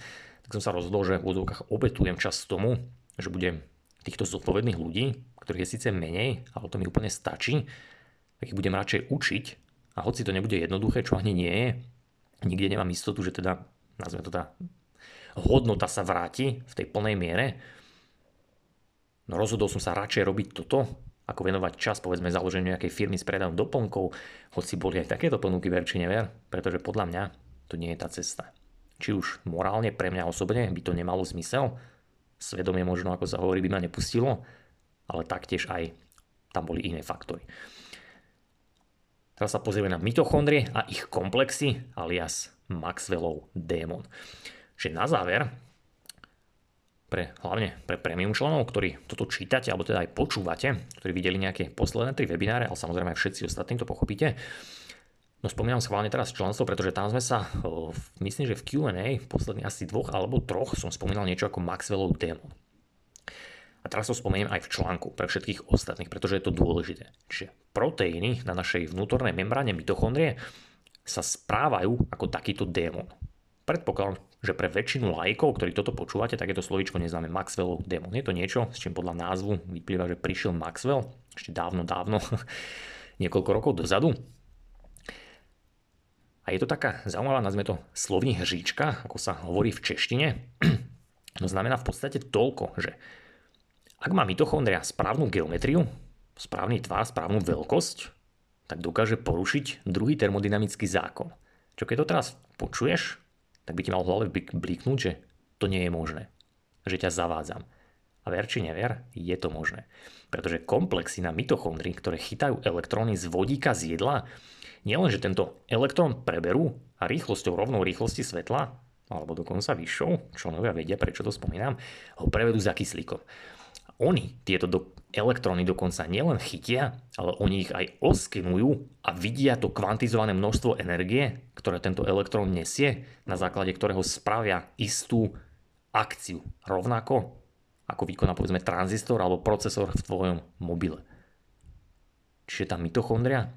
tak som sa rozhodol, že v úzovkách obetujem čas tomu, že budem týchto zodpovedných ľudí, ktorých je síce menej, ale to mi úplne stačí, tak ich budem radšej učiť a hoci to nebude jednoduché, čo ani nie je, nikde nemám istotu, že teda, nazveme to tá hodnota sa vráti v tej plnej miere, No rozhodol som sa radšej robiť toto, ako venovať čas povedzme založeniu nejakej firmy s predajom doplnkov, hoci boli aj takéto ponuky ver never, pretože podľa mňa to nie je tá cesta. Či už morálne pre mňa osobne by to nemalo zmysel, svedomie možno ako sa hovorí by ma nepustilo, ale taktiež aj tam boli iné faktory. Teraz sa pozrieme na mitochondrie a ich komplexy alias Maxwellov démon. Že na záver pre, hlavne pre premium členov, ktorí toto čítate, alebo teda aj počúvate, ktorí videli nejaké posledné tri webináre, ale samozrejme aj všetci ostatní to pochopíte. No spomínam schválne teraz členstvo, pretože tam sme sa, myslím, že v Q&A, posledných asi dvoch alebo troch som spomínal niečo ako Maxwellov démon. A teraz to spomeniem aj v článku pre všetkých ostatných, pretože je to dôležité. Čiže proteíny na našej vnútornej membráne mitochondrie sa správajú ako takýto démon. Predpokladám, že pre väčšinu lajkov, ktorí toto počúvate, tak je to slovičko neznáme Maxwellov démon. Je to niečo, s čím podľa názvu vyplýva, že prišiel Maxwell ešte dávno, dávno, niekoľko rokov dozadu. A je to taká zaujímavá, nazme to slovní hříčka, ako sa hovorí v češtine. No znamená v podstate toľko, že ak má mitochondria správnu geometriu, správny tvar, správnu veľkosť, tak dokáže porušiť druhý termodynamický zákon. Čo keď to teraz počuješ, tak by ti mal v hlave bliknúť, že to nie je možné. Že ťa zavádzam. A ver či never, je to možné. Pretože komplexy na mitochondrii, ktoré chytajú elektróny z vodíka z jedla, Nielen, tento elektrón preberú a rýchlosťou rovnou rýchlosti svetla, alebo dokonca vyššou, členovia vedia, prečo to spomínam, ho prevedú za kyslíkom. Oni tieto do, elektróny dokonca nielen chytia, ale oni ich aj oskenujú a vidia to kvantizované množstvo energie, ktoré tento elektrón nesie, na základe ktorého spravia istú akciu. Rovnako ako vykoná povedzme tranzistor alebo procesor v tvojom mobile. Čiže tá mitochondria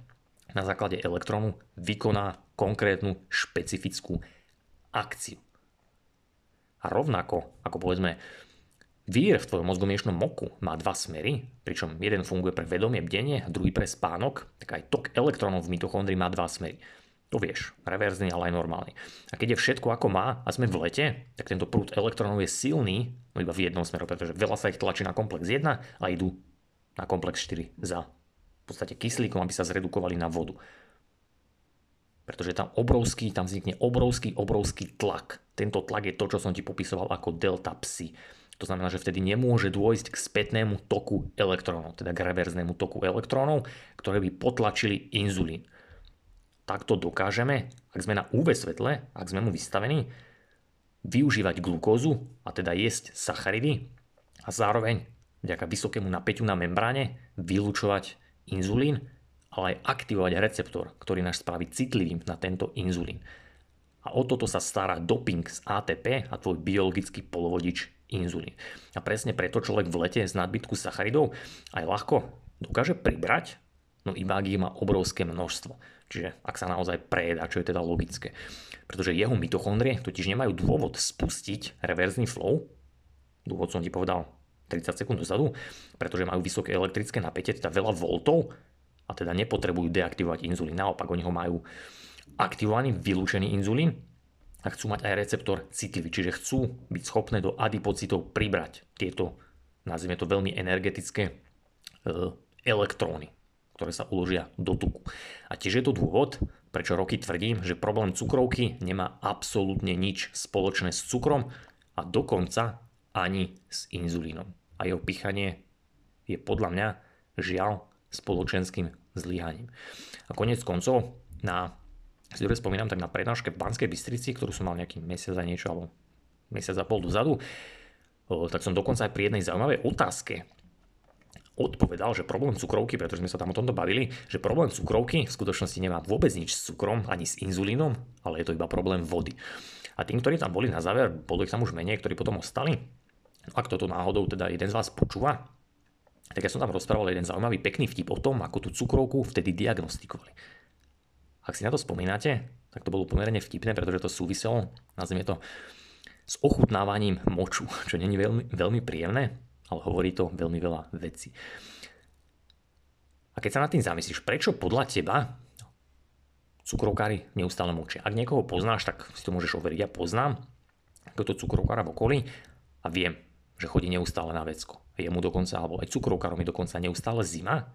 na základe elektrónu vykoná konkrétnu špecifickú akciu. A rovnako, ako povedzme, vír v tvojom mozgomiešnom moku má dva smery, pričom jeden funguje pre vedomie bdenie druhý pre spánok, tak aj tok elektrónov v mitochondrii má dva smery. To vieš, reverzný, ale aj normálny. A keď je všetko ako má a sme v lete, tak tento prúd elektrónov je silný, no iba v jednom smeru, pretože veľa sa ich tlačí na komplex 1 a idú na komplex 4 za podstate kyslíkom, aby sa zredukovali na vodu. Pretože tam obrovský, tam vznikne obrovský, obrovský tlak. Tento tlak je to, čo som ti popisoval ako delta psi. To znamená, že vtedy nemôže dôjsť k spätnému toku elektrónov, teda k reverznému toku elektrónov, ktoré by potlačili inzulín. Takto dokážeme, ak sme na UV svetle, ak sme mu vystavení, využívať glukózu, a teda jesť sacharidy a zároveň vďaka vysokému napäťu na membráne vylúčovať inzulín, ale aj aktivovať receptor, ktorý nás spraví citlivým na tento inzulín. A o toto sa stará doping z ATP a tvoj biologický polovodič inzulín. A presne preto človek v lete z nadbytku sacharidov aj ľahko dokáže pribrať, no iba ak ich má obrovské množstvo. Čiže ak sa naozaj prejedá, čo je teda logické. Pretože jeho mitochondrie totiž nemajú dôvod spustiť reverzný flow, dôvod som ti povedal 30 sekúnd dozadu, pretože majú vysoké elektrické napätie, teda veľa voltov a teda nepotrebujú deaktivovať inzulín. Naopak, oni ho majú aktivovaný, vylúčený inzulín a chcú mať aj receptor citlivý, čiže chcú byť schopné do adipocitov pribrať tieto, nazvime to veľmi energetické e, elektróny, ktoré sa uložia do tuku. A tiež je to dôvod, prečo roky tvrdím, že problém cukrovky nemá absolútne nič spoločné s cukrom a dokonca ani s inzulínom a jeho pichanie je podľa mňa žiaľ spoločenským zlyhaním. A konec koncov, na, si dobre spomínam, tak na prednáške v Banskej Bystrici, ktorú som mal nejaký mesiac a niečo, alebo mesiac a pol dozadu, tak som dokonca aj pri jednej zaujímavej otázke odpovedal, že problém cukrovky, pretože sme sa tam o tomto bavili, že problém cukrovky v skutočnosti nemá vôbec nič s cukrom ani s inzulínom, ale je to iba problém vody. A tým, ktorí tam boli na záver, bolo ich tam už menej, ktorí potom ostali, ak toto náhodou teda jeden z vás počúva, tak ja som tam rozprával jeden zaujímavý pekný vtip o tom, ako tú cukrovku vtedy diagnostikovali. Ak si na to spomínate, tak to bolo pomerne vtipné, pretože to súviselo, nazvime to, s ochutnávaním moču, čo není veľmi, veľmi príjemné, ale hovorí to veľmi veľa vecí. A keď sa nad tým zamyslíš, prečo podľa teba cukrovkári neustále močia? Ak niekoho poznáš, tak si to môžeš overiť. Ja poznám toto cukrovkára v okolí a viem, že chodí neustále na vecko. Je mu dokonca, alebo aj cukrovkárom je dokonca neustále zima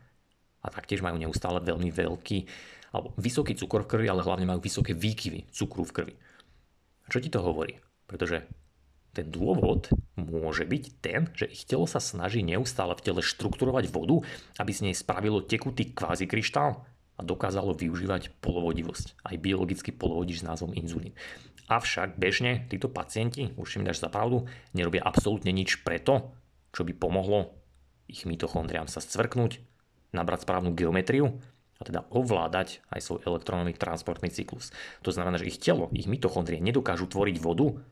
a taktiež majú neustále veľmi veľký alebo vysoký cukor v krvi, ale hlavne majú vysoké výkyvy cukru v krvi. A čo ti to hovorí? Pretože ten dôvod môže byť ten, že ich telo sa snaží neustále v tele štrukturovať vodu, aby z nej spravilo tekutý kvázi kryštál a dokázalo využívať polovodivosť, aj biologický polovodič s názvom inzulín. Avšak bežne títo pacienti, už mi dáš za pravdu, nerobia absolútne nič preto, čo by pomohlo ich mitochondriám sa scvrknúť, nabrať správnu geometriu a teda ovládať aj svoj elektronový transportný cyklus. To znamená, že ich telo, ich mitochondrie nedokážu tvoriť vodu,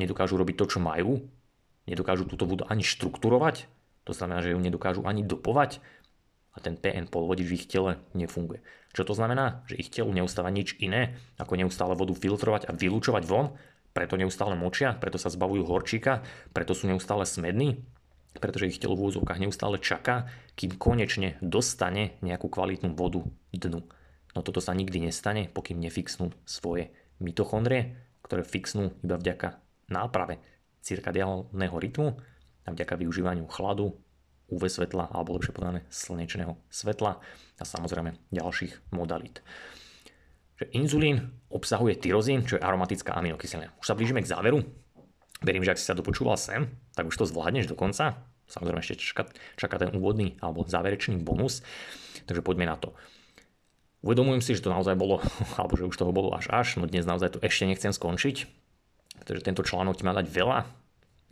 nedokážu robiť to, čo majú, nedokážu túto vodu ani štrukturovať To znamená, že ju nedokážu ani dopovať a ten PN polovodič v ich tele nefunguje. Čo to znamená? Že ich telu neustáva nič iné, ako neustále vodu filtrovať a vylúčovať von, preto neustále močia, preto sa zbavujú horčíka, preto sú neustále smední, pretože ich telo v úzovkách neustále čaká, kým konečne dostane nejakú kvalitnú vodu dnu. No toto sa nikdy nestane, pokým nefixnú svoje mitochondrie, ktoré fixnú iba vďaka náprave cirkadiálneho rytmu a vďaka využívaniu chladu, UV svetla alebo lepšie povedané slnečného svetla a samozrejme ďalších modalít. Že inzulín obsahuje tyrozín, čo je aromatická aminokyselina. Už sa blížime k záveru. Verím, že ak si sa dopočúval sem, tak už to zvládneš do konca. Samozrejme ešte čaká, čaká ten úvodný alebo záverečný bonus. Takže poďme na to. Uvedomujem si, že to naozaj bolo, alebo že už toho bolo až až, no dnes naozaj to ešte nechcem skončiť, pretože tento článok ti má dať veľa.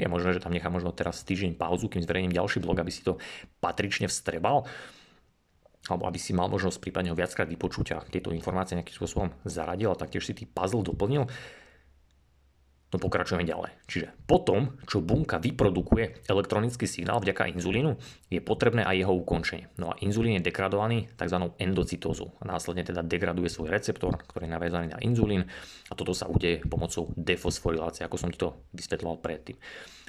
Je možné, že tam nechám možno teraz týždeň pauzu, kým zverejním ďalší blog, aby si to patrične vstrebal alebo aby si mal možnosť prípadne ho viackrát vypočuť a tieto informácie nejakým spôsobom zaradil a taktiež si tý puzzle doplnil. No pokračujeme ďalej. Čiže potom, čo bunka vyprodukuje elektronický signál vďaka inzulínu, je potrebné aj jeho ukončenie. No a inzulín je degradovaný tzv. endocytózou a následne teda degraduje svoj receptor, ktorý je naviazaný na inzulín a toto sa udeje pomocou defosforilácie, ako som ti to vysvetloval predtým.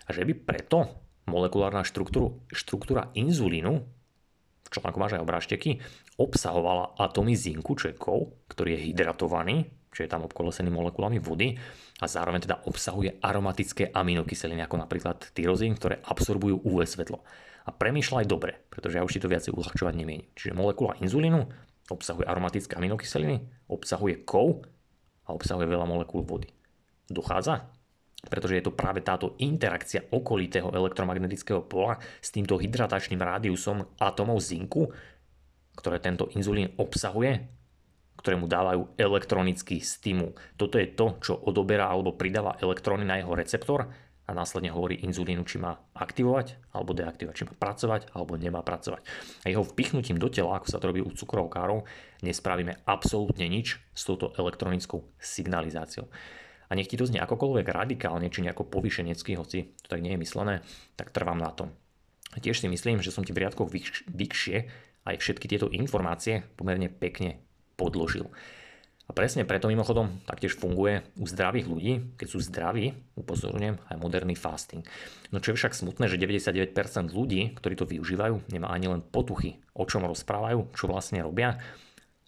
A že by preto molekulárna štruktúra inzulínu v článku máš aj obrážteky, obsahovala atómy zinku, čo je kov, ktorý je hydratovaný, čiže je tam obkolesený molekulami vody a zároveň teda obsahuje aromatické aminokyseliny, ako napríklad tyrozín, ktoré absorbujú UV svetlo. A premýšľaj dobre, pretože ja už ti to viacej uľahčovať nemienim. Čiže molekula inzulínu obsahuje aromatické aminokyseliny, obsahuje kov a obsahuje veľa molekúl vody. Dochádza? Pretože je to práve táto interakcia okolitého elektromagnetického pola s týmto hydratačným rádiusom atomov zinku, ktoré tento inzulín obsahuje, ktoré mu dávajú elektronický stimul. Toto je to, čo odoberá alebo pridáva elektróny na jeho receptor a následne hovorí inzulínu, či má aktivovať alebo deaktivovať, či má pracovať alebo nemá pracovať. A jeho vpichnutím do tela, ako sa to robí u cukrovkárov, nespravíme absolútne nič s touto elektronickou signalizáciou. A nech ti to znie akokoľvek radikálne, či nejako povyšenecky, hoci to tak nie je myslené, tak trvám na tom. A tiež si myslím, že som ti v riadkoch vykšie aj všetky tieto informácie pomerne pekne podložil. A presne preto mimochodom taktiež funguje u zdravých ľudí, keď sú zdraví, upozorňujem, aj moderný fasting. No čo je však smutné, že 99% ľudí, ktorí to využívajú, nemá ani len potuchy, o čom rozprávajú, čo vlastne robia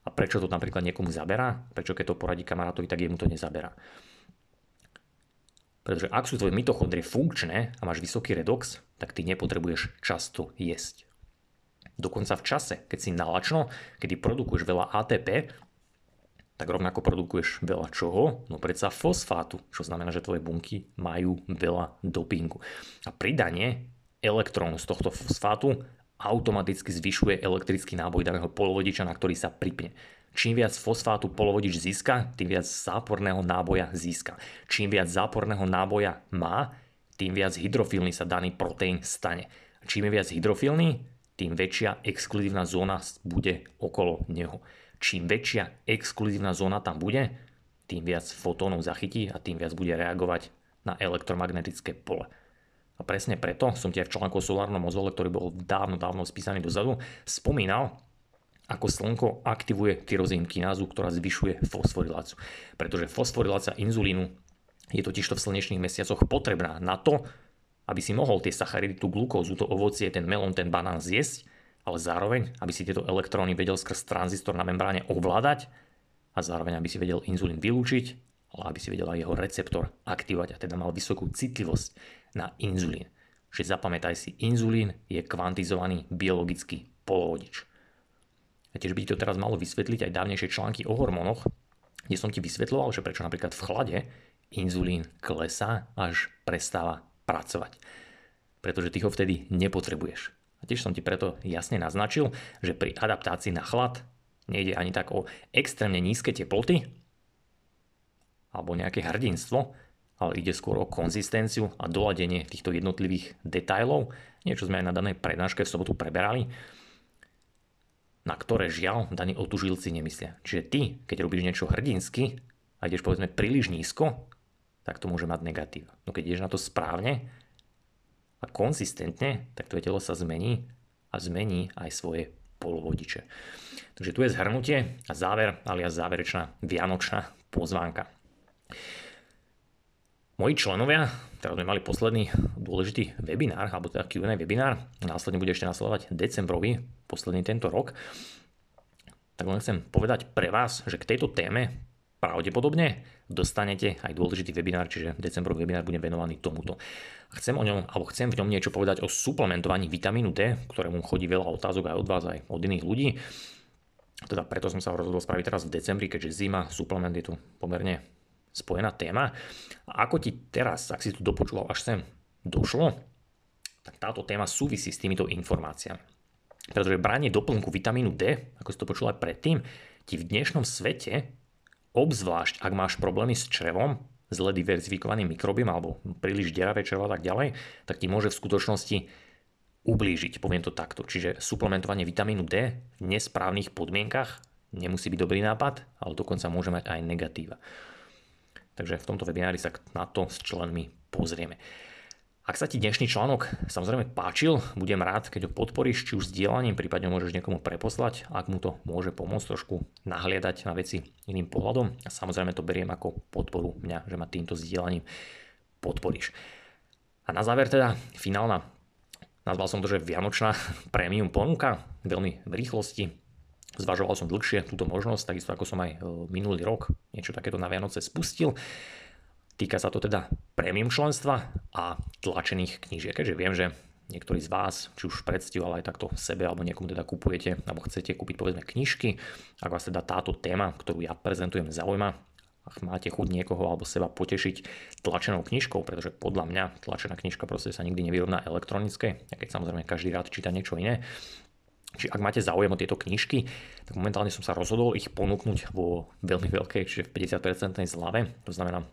a prečo to napríklad niekomu zaberá, prečo keď to poradí kamarátovi, tak jemu to nezaberá. Pretože ak sú tvoje mitochondrie funkčné a máš vysoký redox, tak ty nepotrebuješ často jesť. Dokonca v čase, keď si nalačno, kedy produkuješ veľa ATP, tak rovnako produkuješ veľa čoho? No predsa fosfátu, čo znamená, že tvoje bunky majú veľa dopingu. A pridanie elektrónu z tohto fosfátu automaticky zvyšuje elektrický náboj daného polovodiča, na ktorý sa pripne. Čím viac fosfátu polovodič získa, tým viac záporného náboja získa. Čím viac záporného náboja má, tým viac hydrofilný sa daný proteín stane. Čím je viac hydrofilný, tým väčšia exkluzívna zóna bude okolo neho. Čím väčšia exkluzívna zóna tam bude, tým viac fotónov zachytí a tým viac bude reagovať na elektromagnetické pole. A presne preto som ti aj v článku o solárnom mozole, ktorý bol dávno, dávno spísaný dozadu, spomínal, ako slnko aktivuje tyrozín kinázu, ktorá zvyšuje fosforiláciu. Pretože fosforilácia inzulínu je totižto v slnečných mesiacoch potrebná na to, aby si mohol tie sacharidy, tú glukózu, to ovocie, ten melón, ten banán zjesť, ale zároveň, aby si tieto elektróny vedel skrz tranzistor na membráne ovládať a zároveň, aby si vedel inzulín vylúčiť, ale aby si vedel aj jeho receptor aktivovať a teda mal vysokú citlivosť na inzulín. Že zapamätaj si, inzulín je kvantizovaný biologický polovodič. A tiež by ti to teraz malo vysvetliť aj dávnejšie články o hormónoch, kde som ti vysvetloval, že prečo napríklad v chlade inzulín klesá až prestáva pracovať. Pretože ty ho vtedy nepotrebuješ. A tiež som ti preto jasne naznačil, že pri adaptácii na chlad nejde ani tak o extrémne nízke teploty alebo nejaké hrdinstvo, ale ide skôr o konzistenciu a doladenie týchto jednotlivých detailov. Niečo sme aj na danej prednáške v sobotu preberali, na ktoré žiaľ daní otužilci nemyslia. Čiže ty, keď robíš niečo hrdinsky a ideš povedzme príliš nízko, tak to môže mať negatív. No keď ideš na to správne a konzistentne, tak tvoje telo sa zmení a zmení aj svoje polovodiče. Takže tu je zhrnutie a záver, alias záverečná vianočná pozvánka. Moji členovia, teraz sme mali posledný dôležitý webinár, alebo teda Q&A webinár, následne bude ešte nasledovať decembrový, posledný tento rok, tak len chcem povedať pre vás, že k tejto téme pravdepodobne dostanete aj dôležitý webinár, čiže decembrový webinár bude venovaný tomuto. Chcem o ňom, alebo chcem v ňom niečo povedať o suplementovaní vitamínu D, ktorému chodí veľa otázok aj od vás, aj od iných ľudí. Teda preto som sa rozhodol spraviť teraz v decembri, keďže zima, suplement je tu pomerne spojená téma. A ako ti teraz, ak si tu dopočúval až sem, došlo, tak táto téma súvisí s týmito informáciami. Pretože branie doplnku vitamínu D, ako si to počul aj predtým, ti v dnešnom svete, obzvlášť ak máš problémy s črevom, zle diverzifikovaným mikrobiom alebo príliš deravé črevo a tak ďalej, tak ti môže v skutočnosti ublížiť, poviem to takto. Čiže suplementovanie vitamínu D v nesprávnych podmienkach nemusí byť dobrý nápad, ale dokonca môže mať aj negatíva. Takže v tomto webinári sa na to s členmi pozrieme. Ak sa ti dnešný článok samozrejme páčil, budem rád, keď ho podporíš, či už sdielaním, prípadne môžeš niekomu preposlať, ak mu to môže pomôcť trošku nahliadať na veci iným pohľadom. A samozrejme to beriem ako podporu mňa, že ma týmto sdielaním podporíš. A na záver teda finálna, nazval som to, že Vianočná premium ponuka, veľmi v rýchlosti, Zvažoval som dlhšie túto možnosť, takisto ako som aj e, minulý rok niečo takéto na Vianoce spustil. Týka sa to teda premium členstva a tlačených knížiek, keďže viem, že niektorí z vás, či už predstihu, ale aj takto sebe alebo niekomu teda kupujete alebo chcete kúpiť povedzme knižky, ak vás teda táto téma, ktorú ja prezentujem, zaujíma, ak máte chuť niekoho alebo seba potešiť tlačenou knižkou, pretože podľa mňa tlačená knižka proste sa nikdy nevyrovná elektronické, a keď samozrejme každý rád číta niečo iné, Čiže ak máte záujem o tieto knižky, tak momentálne som sa rozhodol ich ponúknuť vo veľmi veľkej, čiže v 50% zlave. To znamená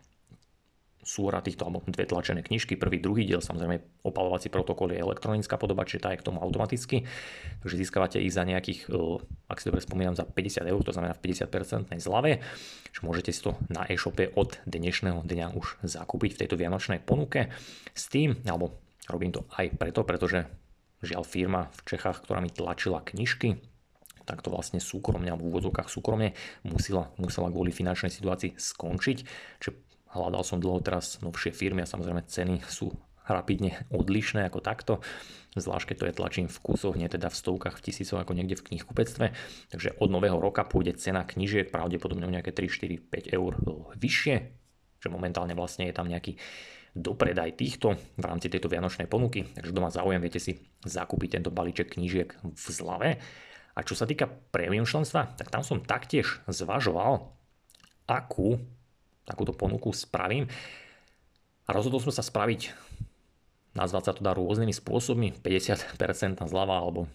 súra týchto, alebo dve tlačené knižky. Prvý, druhý diel, samozrejme opalovací protokol je elektronická podoba, čiže tá je k tomu automaticky. Takže získavate ich za nejakých, e, ak si dobre spomínam, za 50 eur, to znamená v 50% zlave. Čiže môžete si to na e-shope od dnešného dňa už zakúpiť v tejto vianočnej ponuke. S tým, alebo robím to aj preto, pretože žiaľ firma v Čechách, ktorá mi tlačila knižky, tak to vlastne súkromne alebo v úvodzovkách súkromne musela, musela kvôli finančnej situácii skončiť. Čiže hľadal som dlho teraz novšie firmy a samozrejme ceny sú rapidne odlišné ako takto, zvlášť keď to je tlačím v kusoch, nie teda v stovkách, v tisícoch ako niekde v knihkupectve. Takže od nového roka pôjde cena knižiek pravdepodobne o nejaké 3, 4, 5 eur vyššie, že momentálne vlastne je tam nejaký dopredaj týchto v rámci tejto vianočnej ponuky. Takže doma záujem, viete si zakúpiť tento balíček knížiek v zlave. A čo sa týka premium členstva, tak tam som taktiež zvažoval, akú takúto ponuku spravím. A rozhodol som sa spraviť, nazvať sa to dá rôznymi spôsobmi, 50% zľava alebo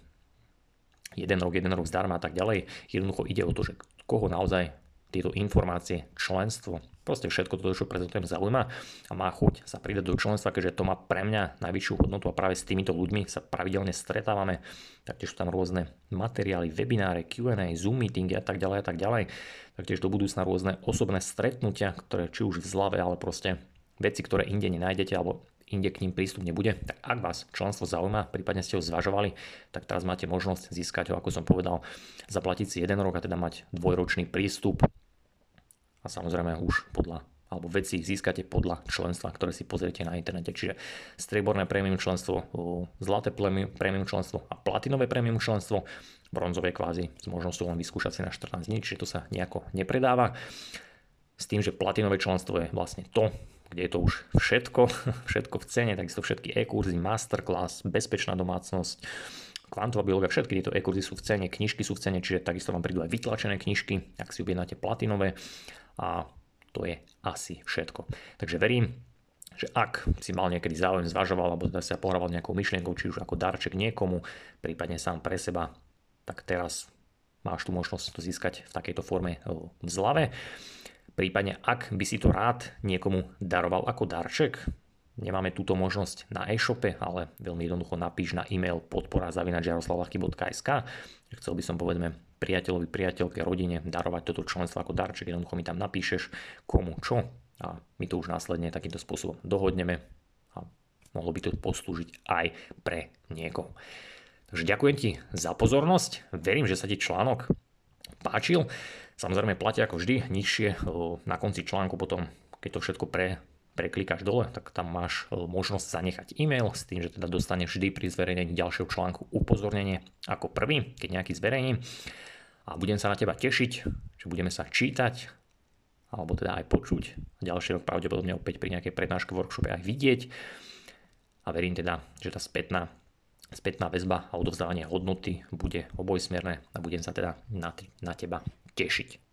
jeden rok, jeden rok zdarma a tak ďalej. Jednoducho ide o to, že koho naozaj tieto informácie, členstvo, proste všetko to, čo prezentujem, zaujíma a má chuť sa pridať do členstva, keďže to má pre mňa najvyššiu hodnotu a práve s týmito ľuďmi sa pravidelne stretávame. Taktiež sú tam rôzne materiály, webináre, Q&A, Zoom meetingy a tak ďalej a tak ďalej. Taktiež do budúcna rôzne osobné stretnutia, ktoré či už v zlave, ale proste veci, ktoré inde nenájdete alebo inde k ním prístup nebude, tak ak vás členstvo zaujíma, prípadne ste ho zvažovali, tak teraz máte možnosť získať ho, ako som povedal, zaplatiť si jeden rok a teda mať dvojročný prístup a samozrejme už podľa alebo veci získate podľa členstva, ktoré si pozriete na internete. Čiže strieborné premium členstvo, zlaté premium členstvo a platinové premium členstvo, bronzové kvázi s možnosťou len vyskúšať si na 14 dní, čiže to sa nejako nepredáva. S tým, že platinové členstvo je vlastne to, kde je to už všetko, všetko v cene, takisto všetky e-kurzy, masterclass, bezpečná domácnosť, kvantová biológia, všetky tieto e-kurzy sú v cene, knižky sú v cene, čiže takisto vám prídu aj vytlačené knižky, ak si objednáte platinové a to je asi všetko. Takže verím, že ak si mal niekedy záujem, zvažoval alebo teda sa pohrával nejakou myšlienkou, či už ako darček niekomu, prípadne sám pre seba, tak teraz máš tu možnosť to získať v takejto forme v zlave. Prípadne ak by si to rád niekomu daroval ako darček, nemáme túto možnosť na e-shope, ale veľmi jednoducho napíš na e-mail podpora zavinačjaroslavlachy.sk Chcel by som povedzme priateľovi, priateľke, rodine darovať toto členstvo ako darček, jednoducho mi tam napíšeš komu čo. A my to už následne takýmto spôsobom dohodneme a mohlo by to poslúžiť aj pre niekoho. Takže ďakujem ti za pozornosť, verím, že sa ti článok páčil. Samozrejme platia ako vždy nižšie na konci článku potom, keď to všetko pre, preklikáš dole, tak tam máš možnosť zanechať e-mail s tým, že teda dostaneš vždy pri zverejnení ďalšieho článku upozornenie ako prvý, keď nejaký zverejním. A budem sa na teba tešiť, že budeme sa čítať alebo teda aj počuť. Ďalší rok pravdepodobne opäť pri nejakej prednáške, workshope aj vidieť. A verím teda, že tá spätná, spätná väzba a odovzdávanie hodnoty bude obojsmerné a budem sa teda na, na teba tešiť.